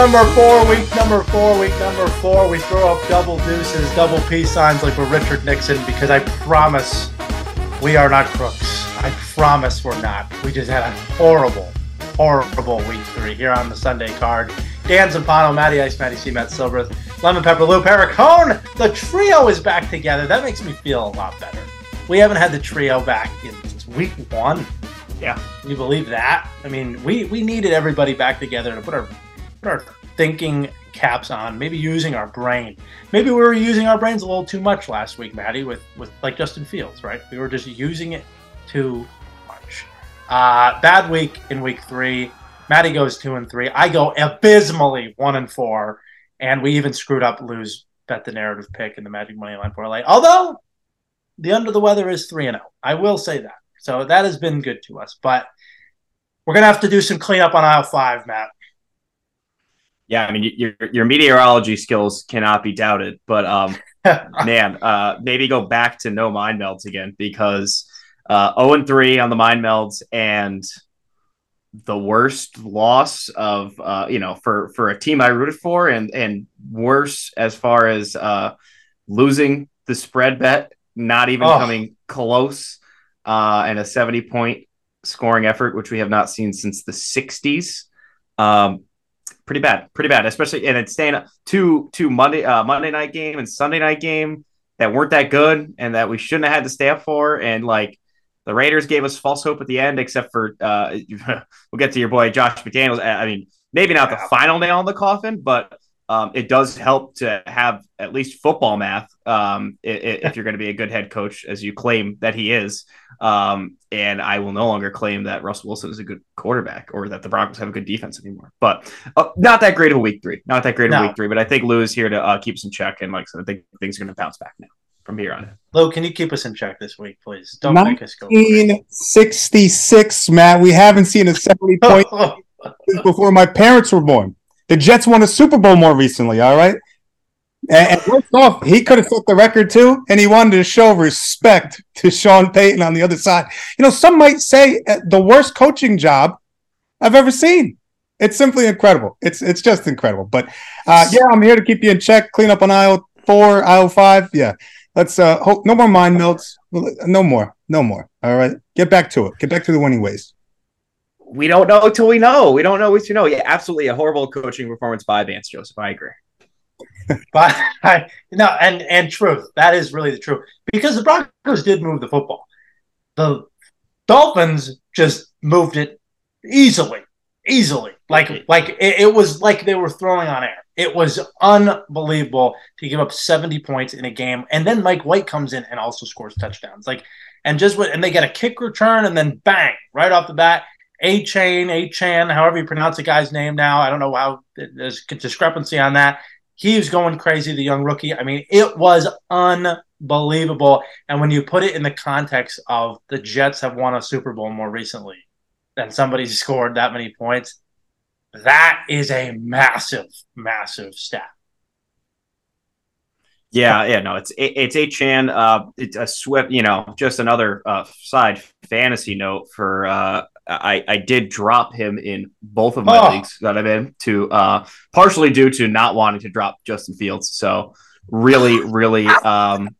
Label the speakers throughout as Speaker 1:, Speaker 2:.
Speaker 1: Number four, week number four, week number four. We throw up double deuces, double peace signs like we're Richard Nixon because I promise we are not crooks. I promise we're not. We just had a horrible, horrible week three here on the Sunday card. Dan Zampano, Matty Ice, Matty C, Matt Silbreth, Lemon Pepper Lou, Eric The trio is back together. That makes me feel a lot better. We haven't had the trio back in week one.
Speaker 2: Yeah.
Speaker 1: You believe that? I mean, we we needed everybody back together to put our our thinking caps on, maybe using our brain. Maybe we were using our brains a little too much last week, Maddie, with with like Justin Fields, right? We were just using it too much. Uh, bad week in week three. Maddie goes two and three. I go abysmally one and four, and we even screwed up lose bet the narrative pick in the Magic Money Line parlay. Although the under the weather is three and zero, I will say that. So that has been good to us. But we're gonna have to do some cleanup on aisle five, Matt.
Speaker 2: Yeah, I mean your your meteorology skills cannot be doubted, but um, man, uh, maybe go back to no mind melds again because uh, zero oh and three on the mind melds and the worst loss of uh, you know for for a team I rooted for, and and worse as far as uh, losing the spread bet, not even oh. coming close uh, and a 70 point scoring effort, which we have not seen since the 60s. Um, pretty bad, pretty bad, especially and it's staying two two Monday uh, Monday night game and Sunday night game that weren't that good and that we shouldn't have had to stay up for. And like the Raiders gave us false hope at the end, except for uh, we'll get to your boy Josh McDaniels. I mean, maybe not the final nail in the coffin, but um, it does help to have at least football math um, if you're going to be a good head coach, as you claim that he is. Um, and I will no longer claim that Russell Wilson is a good quarterback or that the Broncos have a good defense anymore. But uh, not that great of a week three. Not that great of no. a week three. But I think Lou is here to uh, keep us in check. And like I said, I think things are going to bounce back now from here on.
Speaker 1: Lou, can you keep us in check this week, please?
Speaker 3: Don't make us go. 1966, Matt. We haven't seen a 70 point before my parents were born. The Jets won a Super Bowl more recently, all right? And, and off, he could have set the record too, and he wanted to show respect to Sean Payton on the other side. You know, some might say uh, the worst coaching job I've ever seen. It's simply incredible. It's it's just incredible. But uh, yeah, I'm here to keep you in check, clean up on aisle four, aisle five. Yeah, let's uh, hope no more mind melts. No more, no more. All right, get back to it. Get back to the winning ways
Speaker 2: we don't know until we know. We don't know what you know. Yeah, absolutely a horrible coaching performance by Vance Joseph. I agree.
Speaker 1: but I, no, and and truth. That is really the truth because the Broncos did move the football. The Dolphins just moved it easily, easily. Like mm-hmm. like it, it was like they were throwing on air. It was unbelievable to give up 70 points in a game. And then Mike White comes in and also scores touchdowns. Like, and just what, and they get a kick return and then bang, right off the bat. A Chain, A Chan, however you pronounce the guy's name now. I don't know how there's a discrepancy on that. He was going crazy, the young rookie. I mean, it was unbelievable. And when you put it in the context of the Jets have won a Super Bowl more recently than somebody scored that many points, that is a massive, massive stat.
Speaker 2: Yeah, yeah, no, it's it's a Chan. Uh, it's a swift, you know, just another uh, side fantasy note for uh, I, I did drop him in both of my oh. leagues that I'm in to uh, partially due to not wanting to drop Justin Fields. So really, really, um,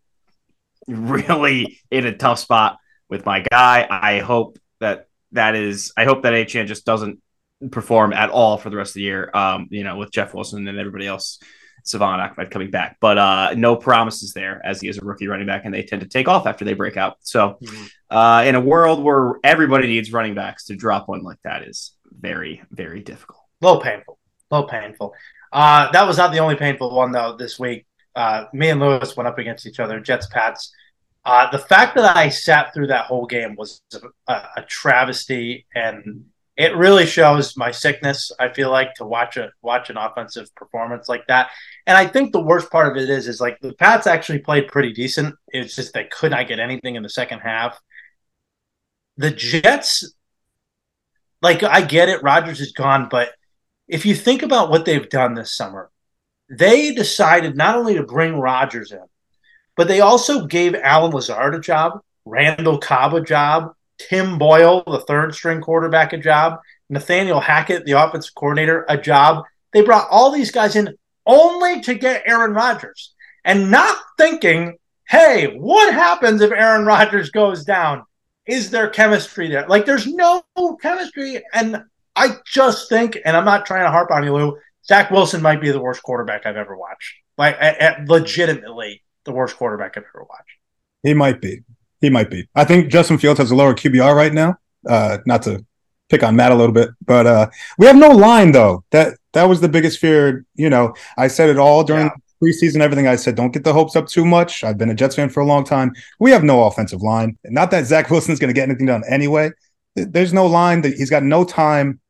Speaker 2: really in a tough spot with my guy. I hope that that is. I hope that Achane just doesn't perform at all for the rest of the year. Um, you know, with Jeff Wilson and everybody else Salvon Ahmed coming back, but uh, no promises there as he is a rookie running back, and they tend to take off after they break out. So, mm-hmm. Uh, in a world where everybody needs running backs, to drop one like that is very, very difficult.
Speaker 1: A little painful. A little painful. Uh, that was not the only painful one though. This week, uh, me and Lewis went up against each other. Jets, Pats. Uh, the fact that I sat through that whole game was a, a travesty, and it really shows my sickness. I feel like to watch a watch an offensive performance like that. And I think the worst part of it is is like the Pats actually played pretty decent. It's just they could not get anything in the second half. The Jets, like I get it, Rodgers is gone, but if you think about what they've done this summer, they decided not only to bring Rodgers in, but they also gave Allen Lazard a job, Randall Cobb a job, Tim Boyle, the third string quarterback, a job. Nathaniel Hackett, the offensive coordinator, a job. They brought all these guys in only to get Aaron Rodgers and not thinking, hey, what happens if Aaron Rodgers goes down? Is there chemistry there? Like, there's no chemistry. And I just think, and I'm not trying to harp on you, Lou, Zach Wilson might be the worst quarterback I've ever watched. Like, at, at legitimately the worst quarterback I've ever watched.
Speaker 3: He might be. He might be. I think Justin Fields has a lower QBR right now. Uh, not to pick on Matt a little bit, but uh, we have no line though. That that was the biggest fear. You know, I said it all during yeah. Preseason. Everything I said, don't get the hopes up too much. I've been a Jets fan for a long time. We have no offensive line. Not that Zach Wilson's going to get anything done anyway. There's no line. That he's got no time.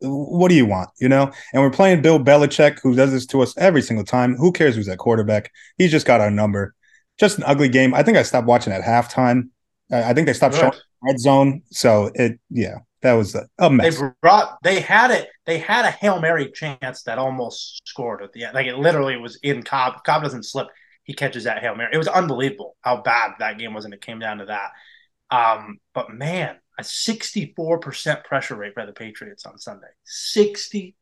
Speaker 3: What do you want? You know, and we're playing Bill Belichick, who does this to us every single time. Who cares who's at quarterback? He's just got our number just an ugly game. I think I stopped watching at halftime. I think they stopped showing red zone. So it, yeah, that was a, mess.
Speaker 1: They brought, they had it, they had a hail mary chance that almost scored at the end. Like it literally was in Cobb. Cobb doesn't slip. He catches that hail mary. It was unbelievable how bad that game was, and it came down to that. Um, but man, a 64% pressure rate by the Patriots on Sunday. 64%.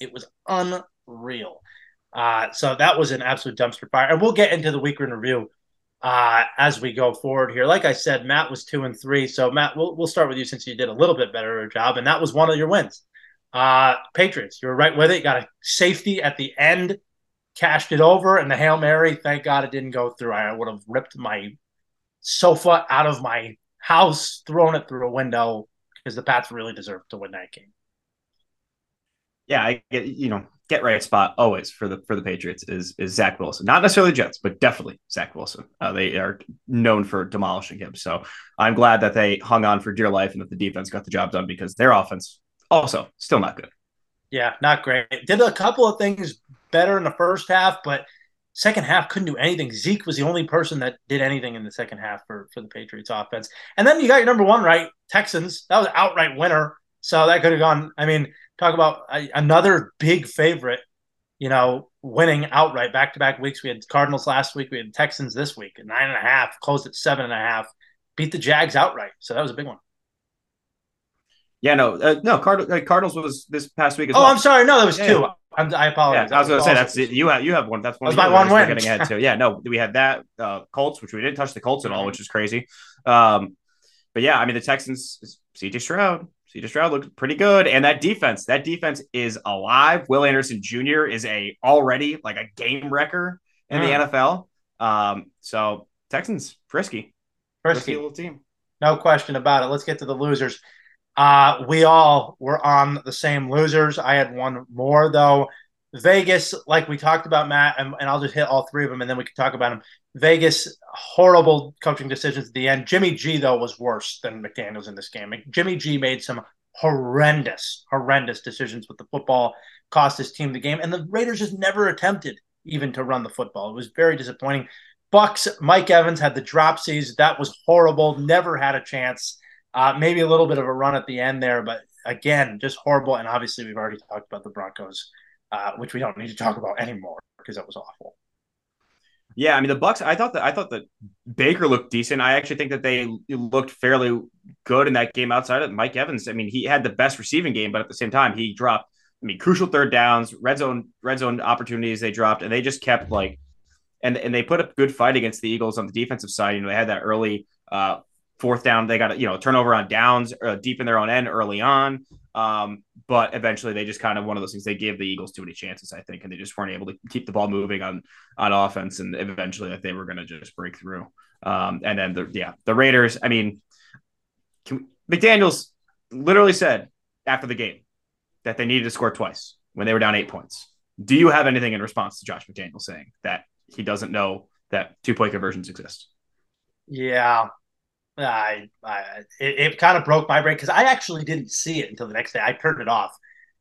Speaker 1: It was unreal. Uh, so that was an absolute dumpster fire. And we'll get into the week in review uh, as we go forward here. Like I said, Matt was two and three. So Matt, we'll we'll start with you since you did a little bit better job, and that was one of your wins. Uh, Patriots, you were right with it. You got a safety at the end, cashed it over, and the hail mary. Thank God it didn't go through. I would have ripped my sofa out of my house, thrown it through a window because the Pats really deserved to win that game.
Speaker 2: Yeah, I get you know get right spot always for the for the Patriots is is Zach Wilson. Not necessarily Jets, but definitely Zach Wilson. Uh, they are known for demolishing him. So I'm glad that they hung on for dear life and that the defense got the job done because their offense also still not good.
Speaker 1: Yeah, not great. Did a couple of things better in the first half, but second half couldn't do anything. Zeke was the only person that did anything in the second half for, for the Patriots offense. And then you got your number one right, Texans. That was outright winner. So that could have gone. I mean, talk about a, another big favorite, you know, winning outright back to back weeks. We had Cardinals last week. We had Texans this week nine and a half, closed at seven and a half, beat the Jags outright. So that was a big one.
Speaker 2: Yeah, no, uh, no. Card- uh, Cardinals was this past week.
Speaker 1: oh, well. I'm sorry. No, there was yeah. two. I'm, i apologize.
Speaker 2: Yeah, I was going to say that's you have you have one. That's one.
Speaker 1: That was my one win.
Speaker 2: Getting ahead too. Yeah, no, we had that uh, Colts, which we didn't touch the Colts at all, which is crazy. Um, but yeah, I mean the Texans, CJ Stroud, CJ Stroud looked pretty good, and that defense, that defense is alive. Will Anderson Jr. is a already like a game wrecker in mm. the NFL. Um, so Texans frisky,
Speaker 1: frisky, frisky little team, no question about it. Let's get to the losers. Uh, we all were on the same losers. I had one more though. Vegas, like we talked about, Matt, and, and, I'll just hit all three of them, and then we can talk about them. Vegas, horrible coaching decisions at the end. Jimmy G though was worse than McDaniels in this game. Jimmy G made some horrendous, horrendous decisions with the football, cost his team the game, and the Raiders just never attempted even to run the football. It was very disappointing. Bucks, Mike Evans had the dropsies. That was horrible. Never had a chance. Uh, maybe a little bit of a run at the end there, but again, just horrible. And obviously, we've already talked about the Broncos uh, which we don't need to talk about anymore because that was awful.
Speaker 2: Yeah, I mean the Bucks. I thought that I thought that Baker looked decent. I actually think that they looked fairly good in that game outside of Mike Evans. I mean, he had the best receiving game, but at the same time, he dropped. I mean, crucial third downs, red zone, red zone opportunities they dropped, and they just kept like, and and they put a good fight against the Eagles on the defensive side. You know, they had that early uh, fourth down. They got you know turnover on downs uh, deep in their own end early on. Um, but eventually they just kind of one of those things they gave the Eagles too many chances, I think, and they just weren't able to keep the ball moving on on offense, and eventually like, they were going to just break through. Um, and then the yeah the Raiders, I mean, can, McDaniels literally said after the game that they needed to score twice when they were down eight points. Do you have anything in response to Josh McDaniel saying that he doesn't know that two point conversions exist?
Speaker 1: Yeah, I, I it, it kind of broke my brain because I actually didn't see it until the next day. I turned it off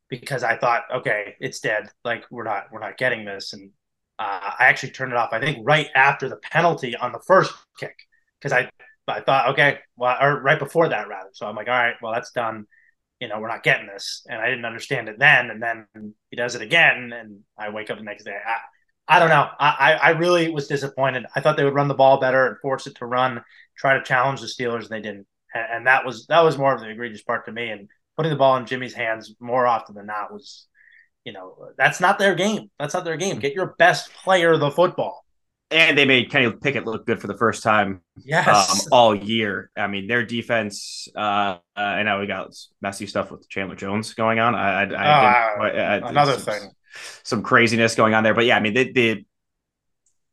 Speaker 1: because I thought, okay, it's dead. Like we're not we're not getting this, and uh, I actually turned it off. I think right after the penalty on the first kick because I I thought, okay, well, or right before that rather. So I'm like, all right, well that's done. You know, we're not getting this, and I didn't understand it then. And then he does it again, and I wake up the next day. I, I don't know. I, I really was disappointed. I thought they would run the ball better and force it to run, try to challenge the Steelers, and they didn't. And, and that was that was more of the egregious part to me. And putting the ball in Jimmy's hands more often than not was, you know, that's not their game. That's not their game. Get your best player the football.
Speaker 2: And they made Kenny Pickett look good for the first time
Speaker 1: yes.
Speaker 2: um, all year. I mean, their defense. Uh, uh, I know we got messy stuff with Chandler Jones going on. I, I, I
Speaker 1: uh, another some, thing,
Speaker 2: some craziness going on there. But yeah, I mean, the, the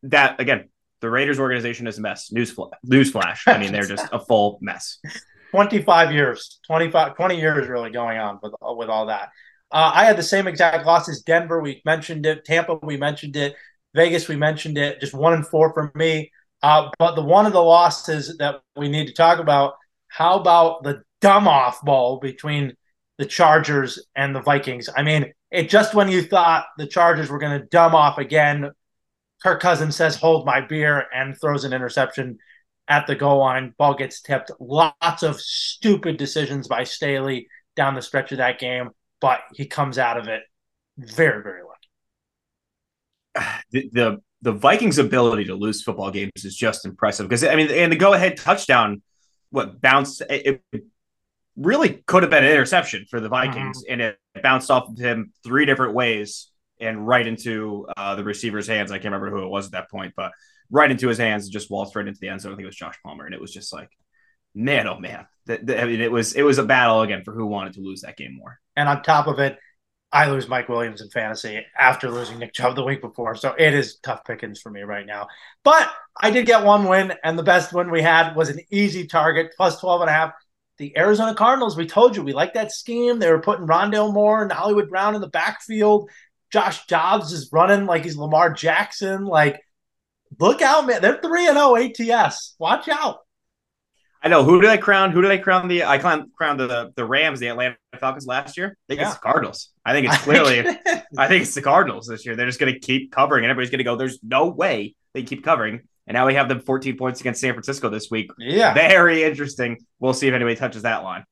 Speaker 2: that again, the Raiders organization is a mess. News newsflash. I mean, they're just a full mess.
Speaker 1: 25 years, 25, 20 years really going on with, with all that. Uh, I had the same exact losses. Denver, we mentioned it. Tampa, we mentioned it. Vegas, we mentioned it. Just one and four for me. Uh, but the one of the losses that we need to talk about, how about the dumb off ball between the Chargers and the Vikings? I mean, it just when you thought the Chargers were going to dumb off again, Kirk Cousins says, hold my beer, and throws an interception at the goal line. Ball gets tipped. Lots of stupid decisions by Staley down the stretch of that game, but he comes out of it very, very
Speaker 2: lucky. The, the, the Vikings' ability to lose football games is just impressive because I mean, and the go ahead touchdown, what bounced it, it, really could have been an interception for the Vikings, mm-hmm. and it bounced off of him three different ways and right into uh, the receiver's hands. I can't remember who it was at that point, but right into his hands, just waltzed right into the end zone. I think it was Josh Palmer, and it was just like, man, oh man, that, I mean, it was it was a battle again for who wanted to lose that game more.
Speaker 1: And on top of it, I lose Mike Williams in fantasy after losing Nick Chubb the week before, so it is tough pickings for me right now. But I did get one win, and the best win we had was an easy target, plus 12 and a half. The Arizona Cardinals, we told you we like that scheme. They were putting Rondale Moore and Hollywood Brown in the backfield. Josh Dobbs is running like he's Lamar Jackson. Like, look out, man. They're 3 and 0 ATS. Watch out.
Speaker 2: I know. Who did I crown? Who did I crown the I crowned the the Rams, the Atlanta Falcons last year? I think yeah. it's the Cardinals. I think it's clearly I think it's the Cardinals this year. They're just gonna keep covering and everybody's gonna go, there's no way they keep covering. And now we have them 14 points against San Francisco this week.
Speaker 1: Yeah.
Speaker 2: Very interesting. We'll see if anybody touches that line.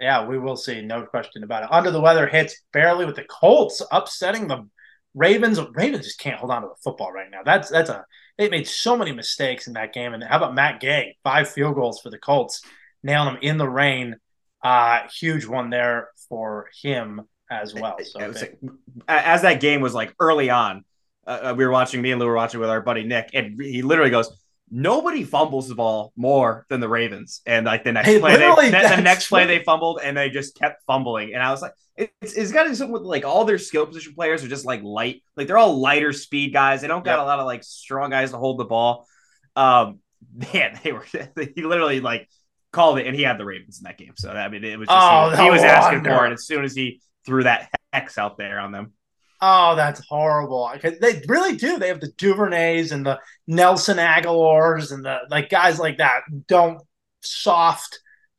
Speaker 1: Yeah, we will see. No question about it. Under the weather hits barely with the Colts upsetting the Ravens. Ravens just can't hold on to the football right now. That's that's a they made so many mistakes in that game. And how about Matt Gay? Five field goals for the Colts, nailing them in the rain. Uh, huge one there for him as well. So
Speaker 2: like, as that game was like early on, uh, uh, we were watching. Me and Lou were watching with our buddy Nick, and he literally goes, nobody fumbles the ball more than the Ravens. And like the next hey, play, they, the next play they fumbled and they just kept fumbling. And I was like, it's, it's got to do something with like all their skill position players are just like light, like they're all lighter speed guys. They don't got yep. a lot of like strong guys to hold the ball. Um, man, they were he literally like called it, and he had the Ravens in that game. So I mean, it was just oh, he, he was asking for it as soon as he threw that hex out there on them.
Speaker 1: Oh, that's horrible. They really do. They have the Duvernays and the Nelson Agholors and the like guys like that. Don't soft,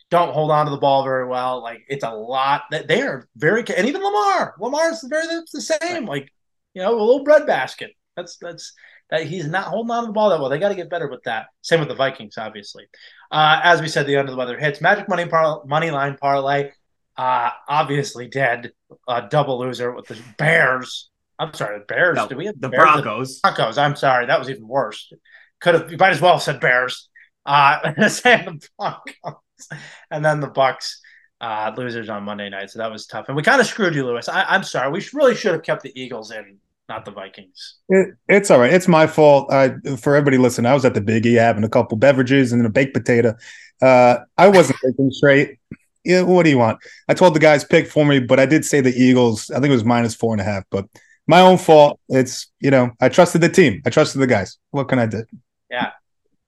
Speaker 1: don't hold on to the ball very well. Like it's a lot that they are very and even Lamar. Lamar's very the same. Like you know, a little breadbasket. That's that's that he's not holding on to the ball that well. They got to get better with that. Same with the Vikings, obviously. Uh, as we said, the under the weather hits. Magic money par- money line parlay uh, obviously dead, uh, double loser with the Bears. I'm sorry, the Bears. No,
Speaker 2: Do we have the Bears? Broncos?
Speaker 1: The Broncos. I'm sorry, that was even worse. Could have. You might as well have said Bears. Uh, saying the Broncos, and then the Bucks. Uh, losers on Monday night, so that was tough. And we kind of screwed you, Lewis. I, am sorry. We really should have kept the Eagles in, not the Vikings.
Speaker 3: It, it's all right. It's my fault. I, for everybody listening, I was at the Biggie having a couple beverages and a baked potato. Uh, I wasn't thinking straight yeah, what do you want? I told the guys pick for me, but I did say the Eagles. I think it was minus four and a half, but my own fault. It's you know I trusted the team. I trusted the guys. What can I do?
Speaker 1: Yeah,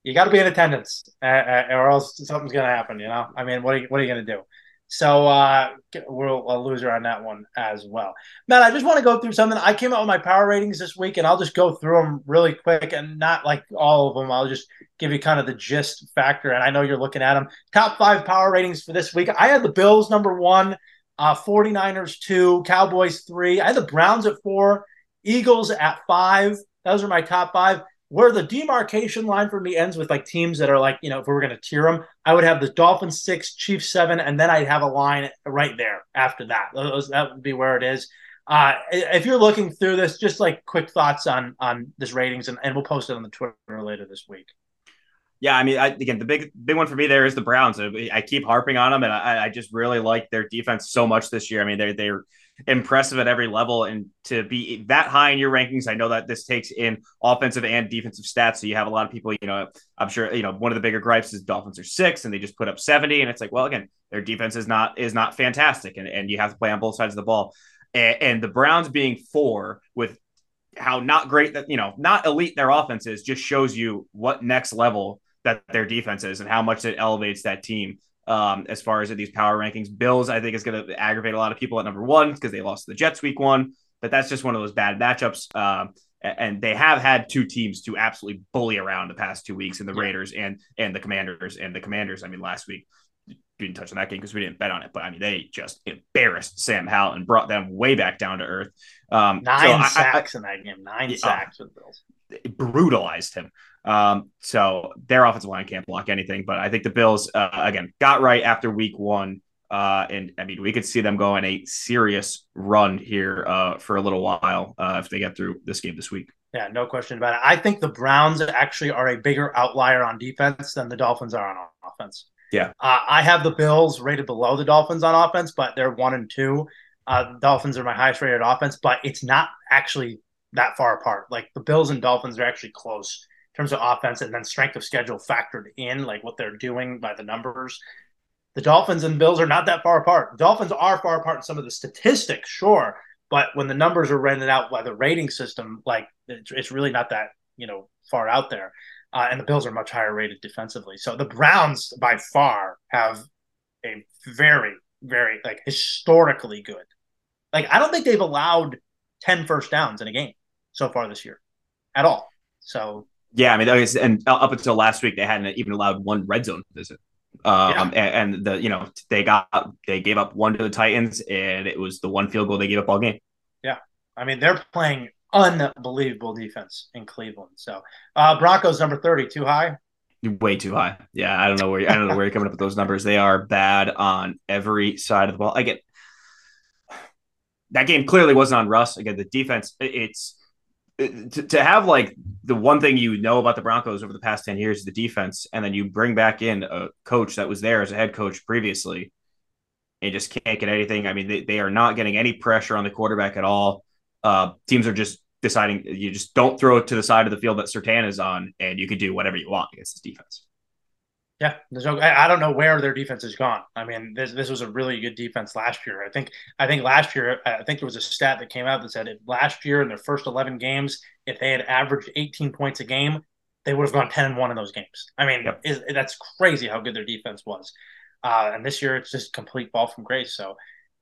Speaker 1: you got to be in attendance, uh, uh, or else something's gonna happen. You know, I mean, what are you, what are you gonna do? So uh, we're a loser on that one as well. Matt, I just want to go through something. I came out with my power ratings this week, and I'll just go through them really quick and not like all of them. I'll just give you kind of the gist factor. And I know you're looking at them. Top five power ratings for this week. I had the Bills number one, uh, 49ers two, Cowboys three. I had the Browns at four, Eagles at five. Those are my top five where the demarcation line for me ends with like teams that are like, you know, if we were going to tier them, I would have the Dolphins six, Chiefs seven, and then I'd have a line right there after that. Those, that would be where it is. Uh, if you're looking through this, just like quick thoughts on on this ratings, and, and we'll post it on the Twitter later this week.
Speaker 2: Yeah, I mean, I, again, the big big one for me there is the Browns. I keep harping on them, and I, I just really like their defense so much this year. I mean, they're they're impressive at every level, and to be that high in your rankings, I know that this takes in offensive and defensive stats. So you have a lot of people, you know, I'm sure you know one of the bigger gripes is Dolphins are six, and they just put up seventy, and it's like, well, again, their defense is not is not fantastic, and and you have to play on both sides of the ball. And, and the Browns being four with how not great that you know not elite their offense is just shows you what next level that their defense is and how much it elevates that team um, as far as these power rankings. Bills, I think, is going to aggravate a lot of people at number one because they lost the Jets week one, but that's just one of those bad matchups. Um, and they have had two teams to absolutely bully around the past two weeks in the. Raiders and and the Commanders and the Commanders. I mean, last week didn't touch on that game because we didn't bet on it, but I mean, they just embarrassed Sam Howell and brought them way back down to earth.
Speaker 1: Um, Nine so sacks I, I, in that game. Nine yeah, sacks with Bills.
Speaker 2: Brutalized him. Um, so their offensive line can't block anything. But I think the Bills, uh, again, got right after week one. Uh, and I mean, we could see them go on a serious run here uh, for a little while uh, if they get through this game this week.
Speaker 1: Yeah, no question about it. I think the Browns actually are a bigger outlier on defense than the Dolphins are on offense.
Speaker 2: Yeah.
Speaker 1: Uh, I have the Bills rated below the Dolphins on offense, but they're one and two. Uh, Dolphins are my highest rated offense, but it's not actually that far apart. Like the Bills and Dolphins are actually close in terms of offense and then strength of schedule factored in, like what they're doing by the numbers. The Dolphins and Bills are not that far apart. Dolphins are far apart in some of the statistics, sure, but when the numbers are rented out by the rating system, like it's, it's really not that you know far out there. Uh, and the Bills are much higher rated defensively. So the Browns, by far, have a very, very like historically good. Like I don't think they've allowed 10 first downs in a game so far this year at all. So
Speaker 2: yeah, I mean, and up until last week, they hadn't even allowed one red zone visit. Um, yeah. and, and, the you know they got they gave up one to the Titans, and it was the one field goal they gave up all game.
Speaker 1: Yeah, I mean they're playing unbelievable defense in Cleveland. So uh, Broncos number thirty, too high.
Speaker 2: Way too high. Yeah, I don't know where I don't know where you're coming up with those numbers. They are bad on every side of the ball. I get that game clearly wasn't on Russ. Again, the defense. It's to, to have like the one thing you know about the Broncos over the past 10 years is the defense, and then you bring back in a coach that was there as a head coach previously and just can't get anything. I mean, they, they are not getting any pressure on the quarterback at all. Uh, teams are just deciding you just don't throw it to the side of the field that Surtain is on, and you can do whatever you want against this defense.
Speaker 1: Yeah, there's no. I don't know where their defense has gone. I mean, this this was a really good defense last year. I think. I think last year, I think there was a stat that came out that said if last year in their first 11 games, if they had averaged 18 points a game, they would have gone 10 and one in those games. I mean, yep. is, that's crazy how good their defense was. Uh, and this year, it's just complete ball from grace. So,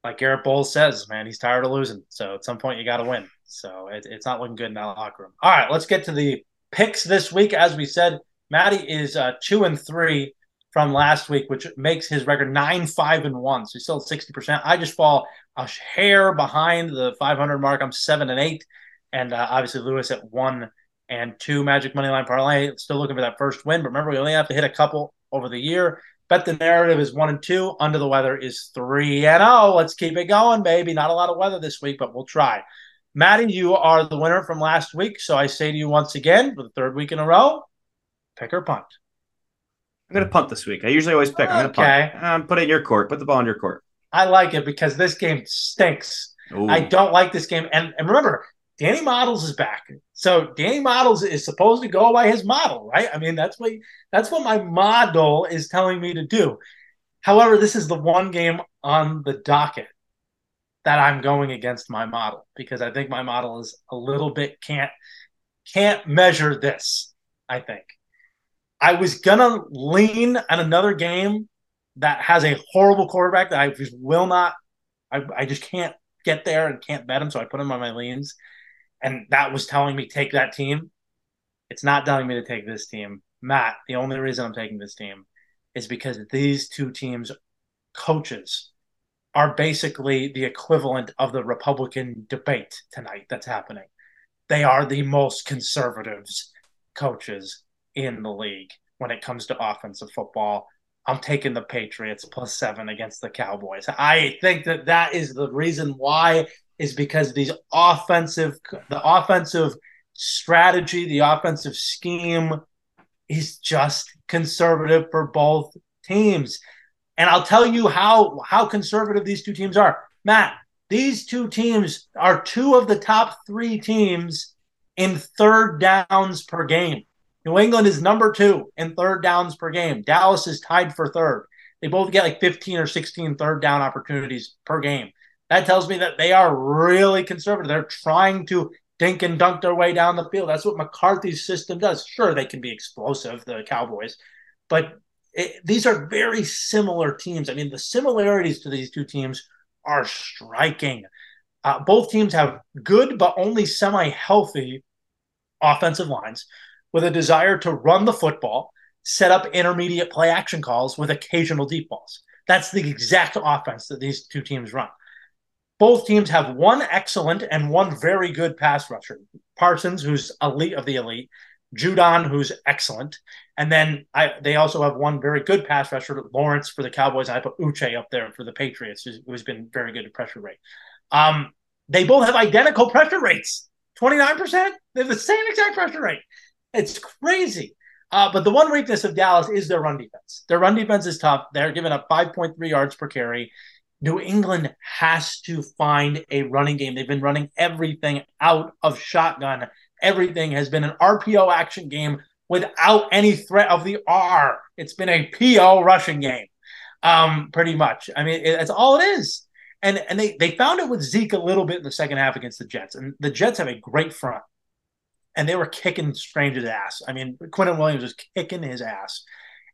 Speaker 1: like Garett Bolles says, man, he's tired of losing. So at some point, you got to win. So it, it's not looking good in that locker room. All right, let's get to the picks this week. As we said, Maddie is uh, two and three from last week, which makes his record nine, five, and one. So he's still sixty percent. I just fall a hair behind the five hundred mark. I'm seven and eight, and uh, obviously Lewis at one and two. Magic money line parlay. Still looking for that first win, but remember we only have to hit a couple over the year. Bet the narrative is one and two. Under the weather is three and oh. Let's keep it going, baby. Not a lot of weather this week, but we'll try. Maddie, you are the winner from last week. So I say to you once again for the third week in a row, pick or punt.
Speaker 2: I'm going to punt this week. I usually always pick. I'm going to okay. punt. Um, put it in your court. Put the ball in your court.
Speaker 1: I like it because this game stinks. Ooh. I don't like this game. And, and remember, Danny Models is back. So Danny Models is supposed to go by his model, right? I mean, that's what that's what my model is telling me to do. However, this is the one game on the docket that I'm going against my model because I think my model is a little bit can't can't measure this. I think I was gonna lean on another game that has a horrible quarterback that I just will not. I, I just can't get there and can't bet him, so I put him on my leans, and that was telling me take that team. It's not telling me to take this team, Matt. The only reason I'm taking this team is because these two teams coaches are basically the equivalent of the Republican debate tonight that's happening. They are the most conservatives coaches in the league when it comes to offensive football. I'm taking the Patriots plus seven against the Cowboys. I think that that is the reason why is because these offensive, the offensive strategy, the offensive scheme is just conservative for both teams. And I'll tell you how how conservative these two teams are. Matt, these two teams are two of the top three teams in third downs per game. New England is number two in third downs per game. Dallas is tied for third. They both get like 15 or 16 third down opportunities per game. That tells me that they are really conservative. They're trying to dink and dunk their way down the field. That's what McCarthy's system does. Sure, they can be explosive, the Cowboys, but it, these are very similar teams. I mean, the similarities to these two teams are striking. Uh, both teams have good but only semi healthy offensive lines with a desire to run the football, set up intermediate play action calls with occasional deep balls. That's the exact offense that these two teams run. Both teams have one excellent and one very good pass rusher. Parsons, who's elite of the elite, Judon, who's excellent, and then I, they also have one very good pass rusher, Lawrence for the Cowboys. I put Uche up there for the Patriots, who's, who's been very good at pressure rate. Um, they both have identical pressure rates 29%. They have the same exact pressure rate. It's crazy. Uh, but the one weakness of Dallas is their run defense. Their run defense is tough. They're giving up 5.3 yards per carry. New England has to find a running game. They've been running everything out of shotgun. Everything has been an RPO action game without any threat of the R. It's been a PO rushing game, um, pretty much. I mean, it, that's all it is. And and they they found it with Zeke a little bit in the second half against the Jets, and the Jets have a great front, and they were kicking Strange's ass. I mean, Quinnen Williams was kicking his ass.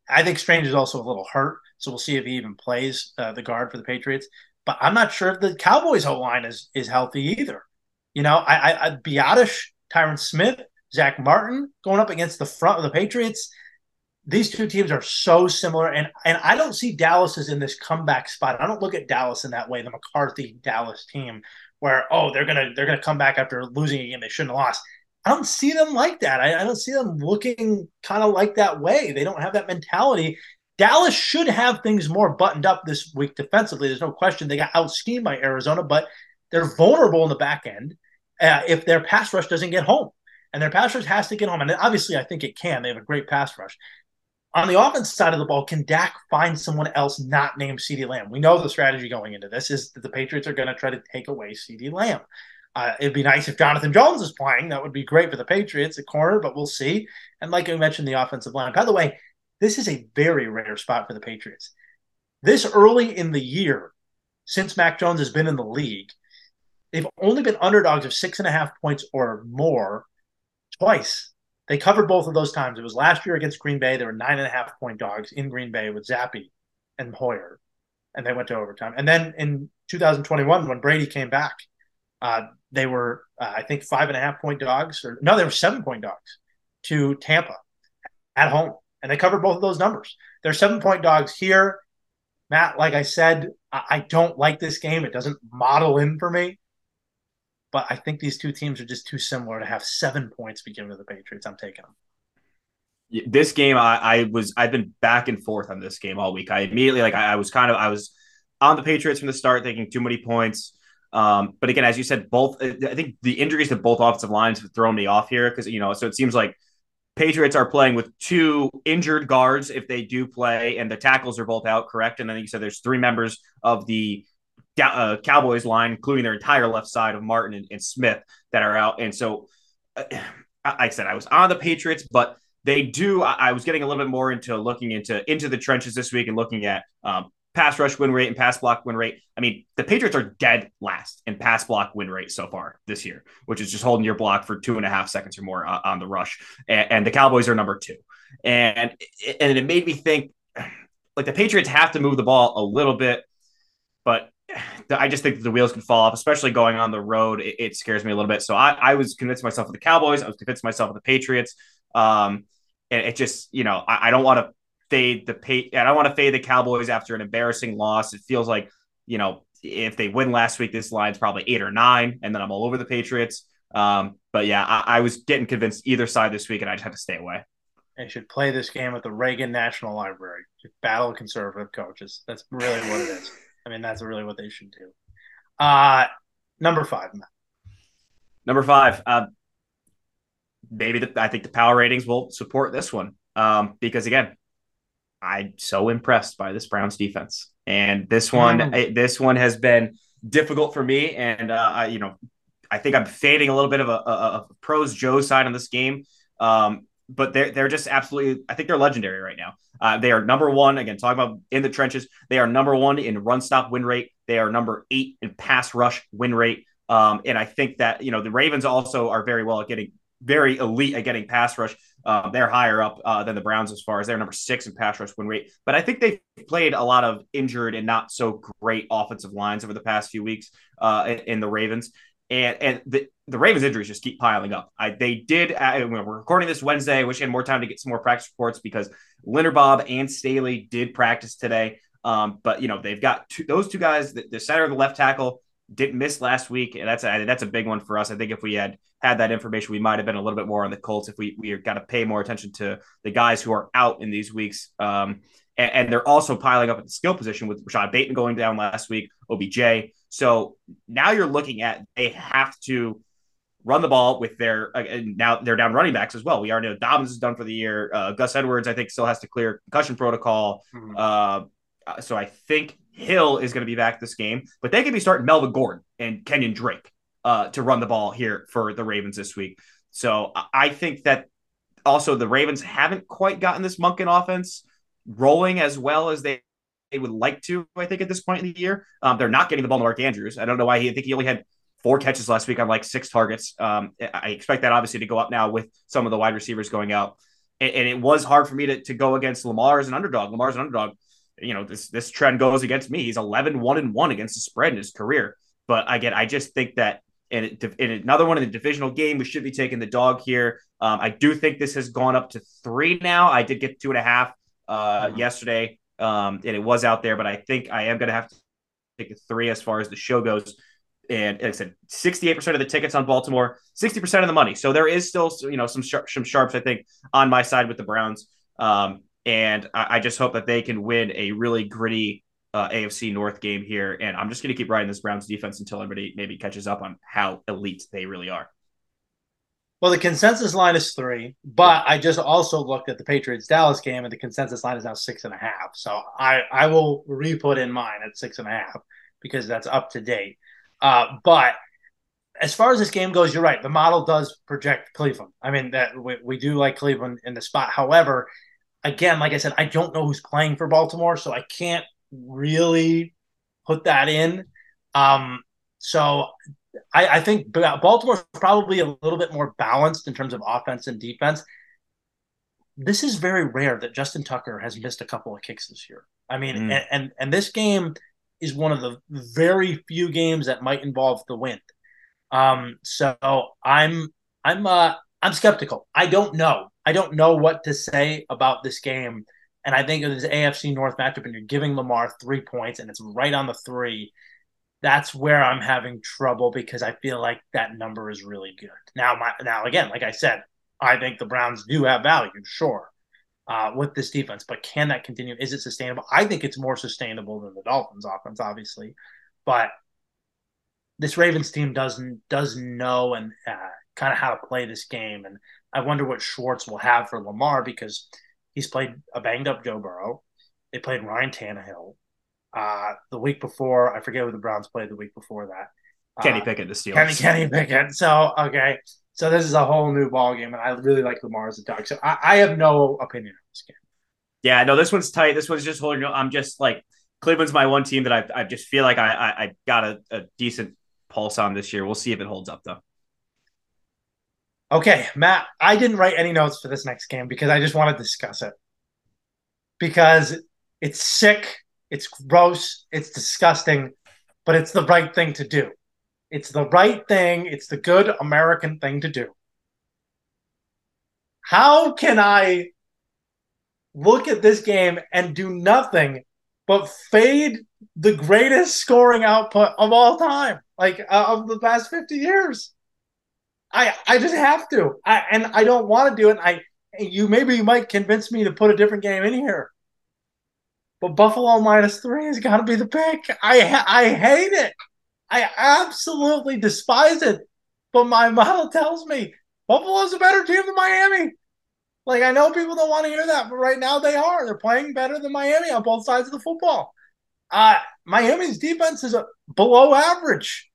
Speaker 1: I think Strange is also a little hurt, so we'll see if he even plays uh, the guard for the Patriots. But I'm not sure if the Cowboys' whole line is is healthy either. You know, I, I, I Biadasz, Tyron Smith, Zack Martin going up against the front of the Patriots. These two teams are so similar, and and I don't see Dallas as in this comeback spot. I don't look at Dallas in that way, the McCarthy Dallas team, where oh they're gonna they're gonna come back after losing a game they shouldn't have lost. I don't see them like that. I, I don't see them looking kind of like that way. They don't have that mentality. Dallas should have things more buttoned up this week defensively. There's no question they got out schemed by Arizona, but they're vulnerable in the back end uh, if their pass rush doesn't get home and their pass rush has to get home. And obviously, I think it can. They have a great pass rush. On the offense side of the ball, can Dak find someone else not named CeeDee Lamb? We know the strategy going into this is that the Patriots are going to try to take away CeeDee Lamb. Uh, it'd be nice if Jonathan Jones is playing. That would be great for the Patriots at corner, but we'll see. And like I mentioned, the offensive line. By the way, this is a very rare spot for the Patriots. This early in the year, since Mac Jones has been in the league, they've only been underdogs of six and a half points or more twice. They covered both of those times. It was last year against Green Bay. They were nine and a half point dogs in Green Bay with Zappe and Hoyer, and they went to overtime. And then in 2021, when Brady came back, uh, they were, uh, I think, five and a half point dogs, or no, they were seven point dogs to Tampa at home, and they covered both of those numbers. They're seven point dogs here. Matt, like I said, I, I don't like this game. It doesn't model in for me but I think these two teams are just too similar to have seven points be given to the Patriots. I'm taking them.
Speaker 2: This game, I, I was I've been back and forth on this game all week. I immediately like I, I was kind of I was on the Patriots from the start, thinking too many points. Um, but again, as you said, both I think the injuries to both offensive lines have thrown me off here because you know, so it seems like Patriots are playing with two injured guards if they do play, and the tackles are both out, correct? And then you said there's three members of the uh, Cowboys line, including their entire left side of Martin and, and Smith that are out. And so, uh, I said I was on the Patriots, but they do. I, I, was getting a little bit more into looking into into the trenches this week and looking at um, pass rush win rate and pass block win rate. I mean, the Patriots are dead last in pass block win rate so far this year, which is just holding your block for two and a half seconds or more uh, on the rush. And, and the Cowboys are number two. And and it made me think like the Patriots have to move the ball a little bit, but I just think the wheels can fall off, especially going on the road. It, it scares me a little bit. So I, I, was convinced myself of the Cowboys. I was convinced myself of the Patriots. Um, and it just, you know, I, I don't want to fade the pay. I don't want to fade the Cowboys after an embarrassing loss. It feels like, you know, if they win last week, this line's probably eight or nine, and then I'm all over the Patriots. Um, but yeah, I, I was getting convinced either side this week, and I just had to stay away.
Speaker 1: They should play this game at the Reagan National Library. To battle conservative coaches. That's really what it is. I mean, that's really what they should do. Uh, number five.
Speaker 2: Number five. Uh, maybe the, I think the power ratings will support this one. um, because again, I'm so impressed by this Browns defense, and this one, mm. this one has been difficult for me, and uh, I, you know, I think I'm fading a little bit of a, a, a pros Joe side on this game. Um, but they're they're just absolutely. I think they're legendary right now. Uh, they are number one again. Talking about in the trenches, they are number one in run stop win rate. They are number eight in pass rush win rate. Um, and I think that you know the Ravens also are very well at getting very elite at getting pass rush. Uh, they're higher up uh, than the Browns as far as they're number six in pass rush win rate. But I think they've played a lot of injured and not so great offensive lines over the past few weeks uh, in, the Ravens and and the, the Ravens injuries just keep piling up. I, they did. Uh, we're recording this Wednesday. I wish I had more time to get some more practice reports because Linderbaum and Stanley did practice today. Um, but you know they've got two, those two guys. The, the center of the left tackle didn't miss last week, and that's a, that's a big one for us. I think if we had had that information, we might have been a little bit more on the Colts. If we we got to pay more attention to the guys who are out in these weeks. Um, and, and, they're also piling up at the skill position with Rashod Bateman going down last week, OBJ. So now you're looking at they have to run the ball with their uh, now they're down running backs as well. We already know Dobbins is done for the year. Uh, Gus Edwards, I think, still has to clear concussion protocol. Mm-hmm. Uh, so I think Hill is going to be back this game, but they could be starting Melvin Gordon and Kenyon Drake uh, to run the ball here for the Ravens this week. So I think that also the Ravens haven't quite gotten this Monken offense rolling as well as they they would like to, I think, at this point in the year. Um, they're not getting the ball to Mark Andrews. I don't know why he, I think he only had four catches last week on like six targets. Um, I expect that obviously to go up now with some of the wide receivers going out. And, and, it was hard for me to, to go against Lamar as an underdog. Lamar's an underdog. You know, this this trend goes against me. He's 11 1 and 1 against the spread in his career. But again, I just think that in, in another one in the divisional game, we should be taking the dog here. Um, I do think this has gone up to three now. I did get two and a half uh, mm-hmm. yesterday um, and it was out there. But I think I am going to have to take a three as far as the show goes. And like I said, 68% of the tickets on Baltimore, 60% of the money. So there is still, you know, some, sharp, some sharps, I think, on my side with the Browns. Um, and I, I, just hope that they can win a really gritty uh, AFC North game here. And I'm just going to keep riding this Browns defense until everybody maybe catches up on how elite they really are.
Speaker 1: Well, the consensus line is three, but I just also looked at the Patriots Dallas game, and the consensus line is now six and a half. So I I will re put in mine at six and a half because that's up to date. Uh, but as far as this game goes, you're right. The model does project Cleveland. I mean that we, we do like Cleveland in the spot. However, again, like I said, I don't know who's playing for Baltimore, so I can't really put that in. Um, so I, I think Baltimore's probably a little bit more balanced in terms of offense and defense. This is very rare that Justin Tucker has missed a couple of kicks this year. I mean, mm. and, and and this game is one of the very few games that might involve the wind. Um, so I'm I'm uh I'm skeptical. I don't know. I don't know what to say about this game. And I think it is AFC North matchup, and you're giving Lamar three points, and it's right on the three that's where I'm having trouble because I feel like that number is really good. Now, my now again, like I said, I think the Browns do have value, sure, uh, with this defense, but can that continue? Is it sustainable? I think it's more sustainable than the Dolphins' offense, obviously, but this Ravens team doesn't doesn't know and uh, kind of how to play this game, and I wonder what Schwartz will have for Lamar because he's played a banged up Joe Burrow. They played Ryan Tannehill. Uh, the week before, I forget who the Browns played the week before that.
Speaker 2: Kenny uh, Pickett, the Steelers.
Speaker 1: Kenny, Kenny Pickett. So, okay. So this is a whole new ball game, and I really like Lamar as a dog. So I, I have no opinion on this game.
Speaker 2: Yeah, no, this one's tight. This one's just holding. I'm just like Cleveland's my one team that I, I just feel like I, I, I got a, a decent pulse on this year. We'll see if it holds up though.
Speaker 1: Okay, Matt, I didn't write any notes for this next game because I just want to discuss it. Because it's sick it's gross. It's disgusting, but it's the right thing to do. It's the right thing. It's the good American thing to do. How can I look at this game and do nothing but fade the greatest scoring output of all time, like uh, of the past 50 years? I I just have to. I, and I don't want to do it. I you maybe you might convince me to put a different game in here. But Buffalo minus three has got to be the pick. I I hate it. I absolutely despise it. But my model tells me Buffalo's a better team than Miami. Like I know people don't want to hear that, but right now they are. They're playing better than Miami on both sides of the football. Uh, Miami's defense is below average.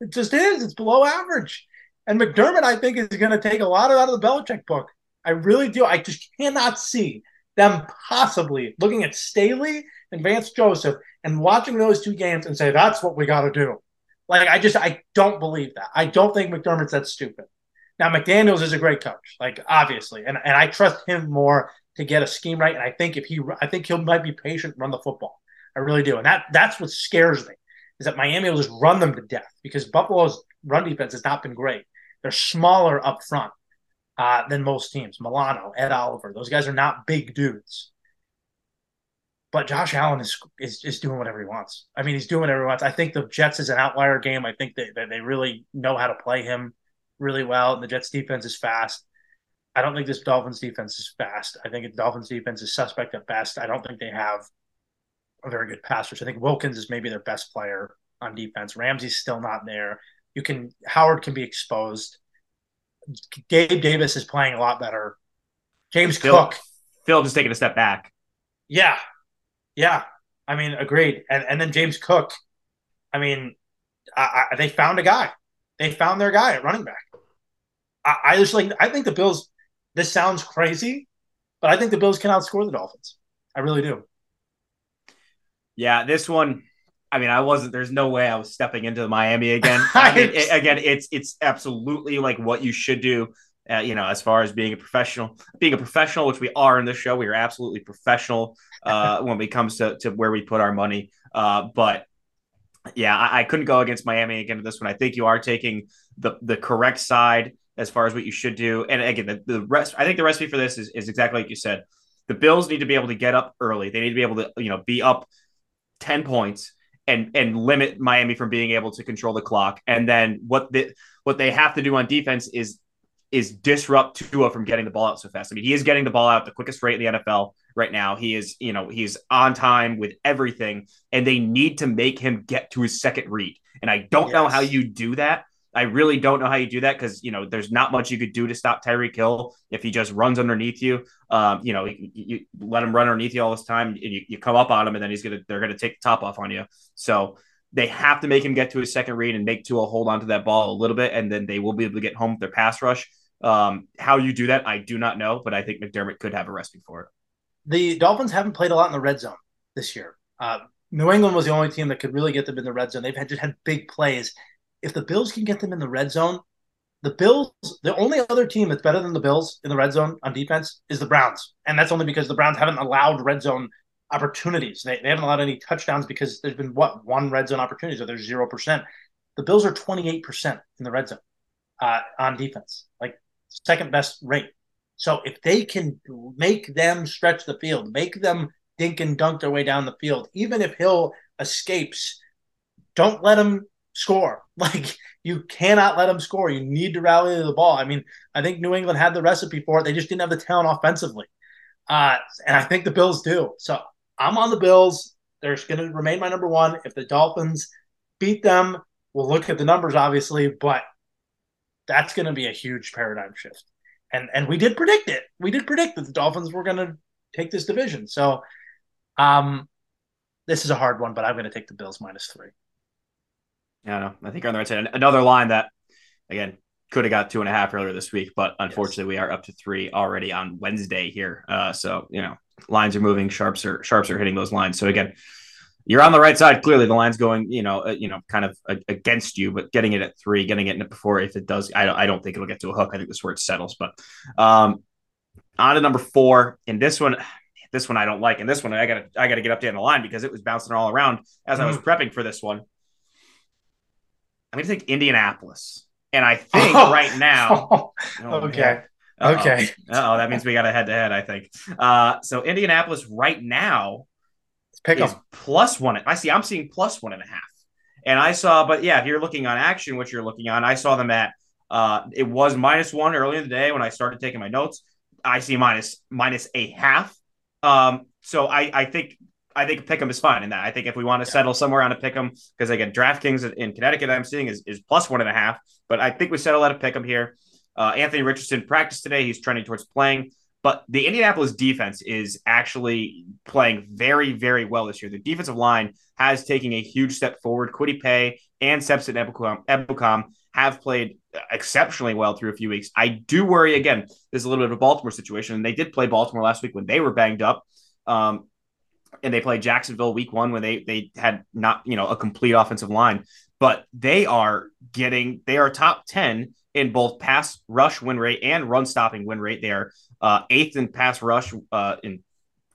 Speaker 1: It just is. It's below average. And McDermott, I think, is going to take a lot out of the Belichick book. I really do. I just cannot see them possibly looking at Staley and Vance Joseph and watching those two games and say, that's what we got to do. Like, I just, I don't believe that. I don't think McDermott's that stupid. Now, McDaniels is a great coach, like, obviously. And, and I trust him more to get a scheme right. And I think if he, I think he might be patient, run the football. I really do. And that that's what scares me is that Miami will just run them to death because Buffalo's run defense has not been great. They're smaller up front uh, than most teams. Milano, Ed Oliver, those guys are not big dudes. But Josh Allen is, is doing whatever he wants. I mean, he's doing whatever he wants. I think the Jets is an outlier game. I think that they, they really know how to play him really well. And the Jets defense is fast. I don't think this Dolphins defense is fast. I think the Dolphins defense is suspect at best. I don't think they have a very good pass rush. I think Wilkins is maybe their best player on defense. Ramsey's still not there. You can Howard can be exposed. Gabe Davis is playing a lot better. James
Speaker 2: Phil,
Speaker 1: Cook.
Speaker 2: Phil just taking a step back.
Speaker 1: Yeah. Yeah. I mean, agreed. And and then James Cook. I mean, I, I, they found a guy. They found their guy at running back. I, I just like I think the Bills. This sounds crazy, but I think the Bills can outscore the Dolphins. I really do.
Speaker 2: Yeah, this one. I mean, I wasn't. There's no way I was stepping into Miami again. I mean, it, again, it's it's absolutely like what you should do. Uh, you know, as far as being a professional, being a professional, which we are in this show, we are absolutely professional uh, when it comes to to where we put our money. Uh, but yeah, I, I, couldn't go against Miami again to this one. I think you are taking the the correct side as far as what you should do. And again, the, the rest. I think the recipe for this is is exactly like you said. The Bills need to be able to get up early. They need to be able to you know be up 10 points and and limit Miami from being able to control the clock. And then what the what they have to do on defense is is disrupt Tua from getting the ball out so fast. I mean, he is getting the ball out the quickest rate in the NFL right now. He is, you know, he's on time with everything, and they need to make him get to his second read. And I don't yes. know how you do that I really don't know how you do that because you know there's not much you could do to stop Tyreek Hill if he just runs underneath you. Um, you know, you, you, let him run underneath you all this time, and you, you come up on him, and then he's gonna they're gonna take the top off on you. So they have to make him get to his second read and make Tua hold on to that ball a little bit, and then they will be able to get home with their pass rush. Um, how you do that, I do not know, but I think McDermott could have a recipe for it.
Speaker 1: The Dolphins haven't played a lot in the red zone this year. Uh, New England was the only team that could really get them in the red zone. They've had just had big plays if the Bills can get them in the red zone, the Bills, the only other team that's better than the Bills in the red zone on defense is the Browns. And that's only because the Browns haven't allowed red zone opportunities. They, they haven't allowed any touchdowns because there's been what one red zone opportunity, so there's zero percent. The Bills are 28% in the red zone uh, on defense, like second best rate. So if they can make them stretch the field, make them dink and dunk their way down the field, even if Hill escapes, don't let him score. Like you cannot let them score. You need to rally the ball. I mean, I think New England had the recipe for it. They just didn't have the talent offensively. Uh, and I think the Bills do. So I'm on the Bills. They're going to remain my number one. If the Dolphins beat them, we'll look at the numbers, obviously, but that's going to be a huge paradigm shift. And and we did predict it. We did predict that the Dolphins were going to take this division. So, um, this is a hard one, but I'm going to take the Bills minus three.
Speaker 2: Yeah, I think you're on the right side. Another line that, again, could have got two and a half earlier this week, but unfortunately, yes. we are up to three already on Wednesday here. Uh, so you know, lines are moving, sharps are sharps are hitting those lines. So again, you're on the right side. Clearly, the line's going, you know, uh, you know, kind of uh, against you, but getting it at three, getting it in it before, if it does, I don't, I don't think it'll get to a hook. I think this it settles. But um, on to number four, in this one, this one I don't like, and this one I gotta, I gotta get up to the line because it was bouncing all around as. I was mm-hmm. prepping for this one. I'm going to take Indianapolis. And I think oh. right now.
Speaker 1: Oh, okay. Uh-oh. Okay.
Speaker 2: Oh, that means we got a head to head, I think. Uh, so Indianapolis right now
Speaker 1: Pick is
Speaker 2: plus one. I see, I'm seeing plus one and a half. And I saw, but yeah, if you're looking on action, what you're looking on, I saw them at, uh, it was minus one earlier in the day when I started taking my notes. I see minus minus a half. Um, so I, I think I think Pick'em is fine in that. I think if we want to settle somewhere on a Pick'em, because again, DraftKings in Connecticut I'm seeing is, is plus one and a half, but I think we settle at a Pick'em here. Uh, Anthony Richardson practiced today. He's trending towards playing, But the Indianapolis defense is actually playing very, very well this year. The defensive line has taken a huge step forward. Kwity Paye and Samson Ebukam have played exceptionally well through a few weeks. I do worry again. There's a little bit of a Baltimore situation, and they did play Baltimore last week when they were banged up. Um, and they played Jacksonville week one when they they had not you know a complete offensive line, but they are getting they are top ten in both pass rush win rate and run stopping win rate. They are uh, eighth in pass rush, uh, in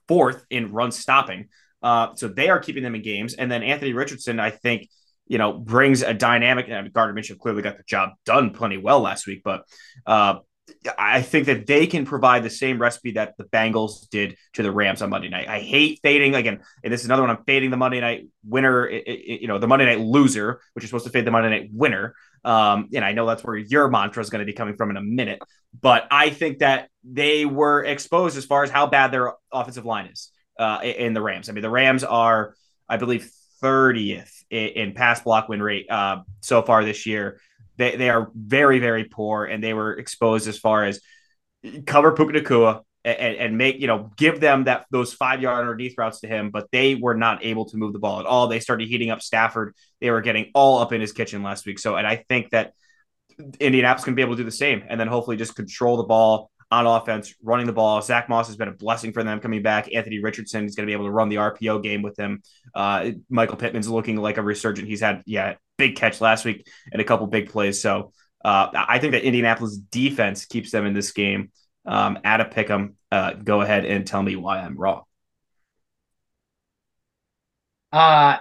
Speaker 2: fourth in run stopping. Uh, so they are keeping them in games. And then Anthony Richardson, I think, you know, brings a dynamic. And Gardner Minshew clearly got the job done plenty well last week, but uh, I think that they can provide the same recipe that the Bengals did to the Rams on Monday night. I hate fading again, and this is another one. I'm fading the Monday night winner, you know, the Monday night loser, which is supposed to fade the Monday night winner. Um, and I know that's where your mantra is going to be coming from in a minute, but I think that they were exposed as far as how bad their offensive line is uh, in the Rams. I mean, the Rams are, I believe, 30th in, in pass block win rate uh, so far this year. They, they are very, very poor, and they were exposed as far as cover Puka Nacua and, and make, you know, give them that those five yard underneath routes to him, but they were not able to move the ball at all. They started heating up Stafford. They were getting all up in his kitchen last week. So, and I think that Indianapolis can be able to do the same and then hopefully just control the ball on offense, running the ball. Zack Moss has been a blessing for them coming back. Anthony Richardson is going to be able to run the RPO game with them. Uh, Michael Pittman's looking like a resurgent. He's had, yeah, big catch last week and a couple big plays. So uh, I think that Indianapolis defense keeps them in this game. Um, at a pick 'em, uh, go ahead and tell me why I'm wrong.
Speaker 1: Uh,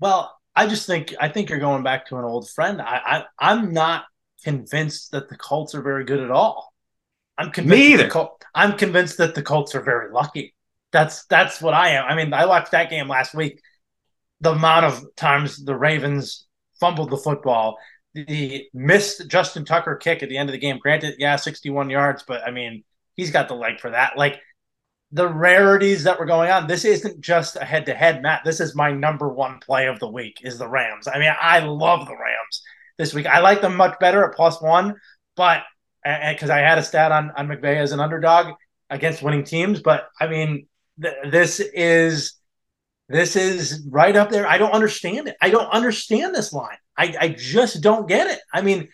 Speaker 1: well, I just think I think you're going back to an old friend. I, I I'm not convinced that the Colts are very good at all. I'm convinced.
Speaker 2: Me either.
Speaker 1: Col- I'm convinced that the Colts are very lucky. That's that's what I am. I mean, I watched that game last week. The amount of times the Ravens fumbled the football, the missed Justin Tucker kick at the end of the game. Granted, yeah, 61 yards, but I mean, he's got the leg for that. Like the rarities that were going on. This isn't just a head to head, Matt. This is my number one play of the week is the Rams. I mean, I love the Rams this week. I like them much better at plus one, but because I had a stat on on McVay as an underdog against winning teams, but I mean, th- this is this is right up there. I don't understand it. I don't understand this line. I, I just don't get it. I mean,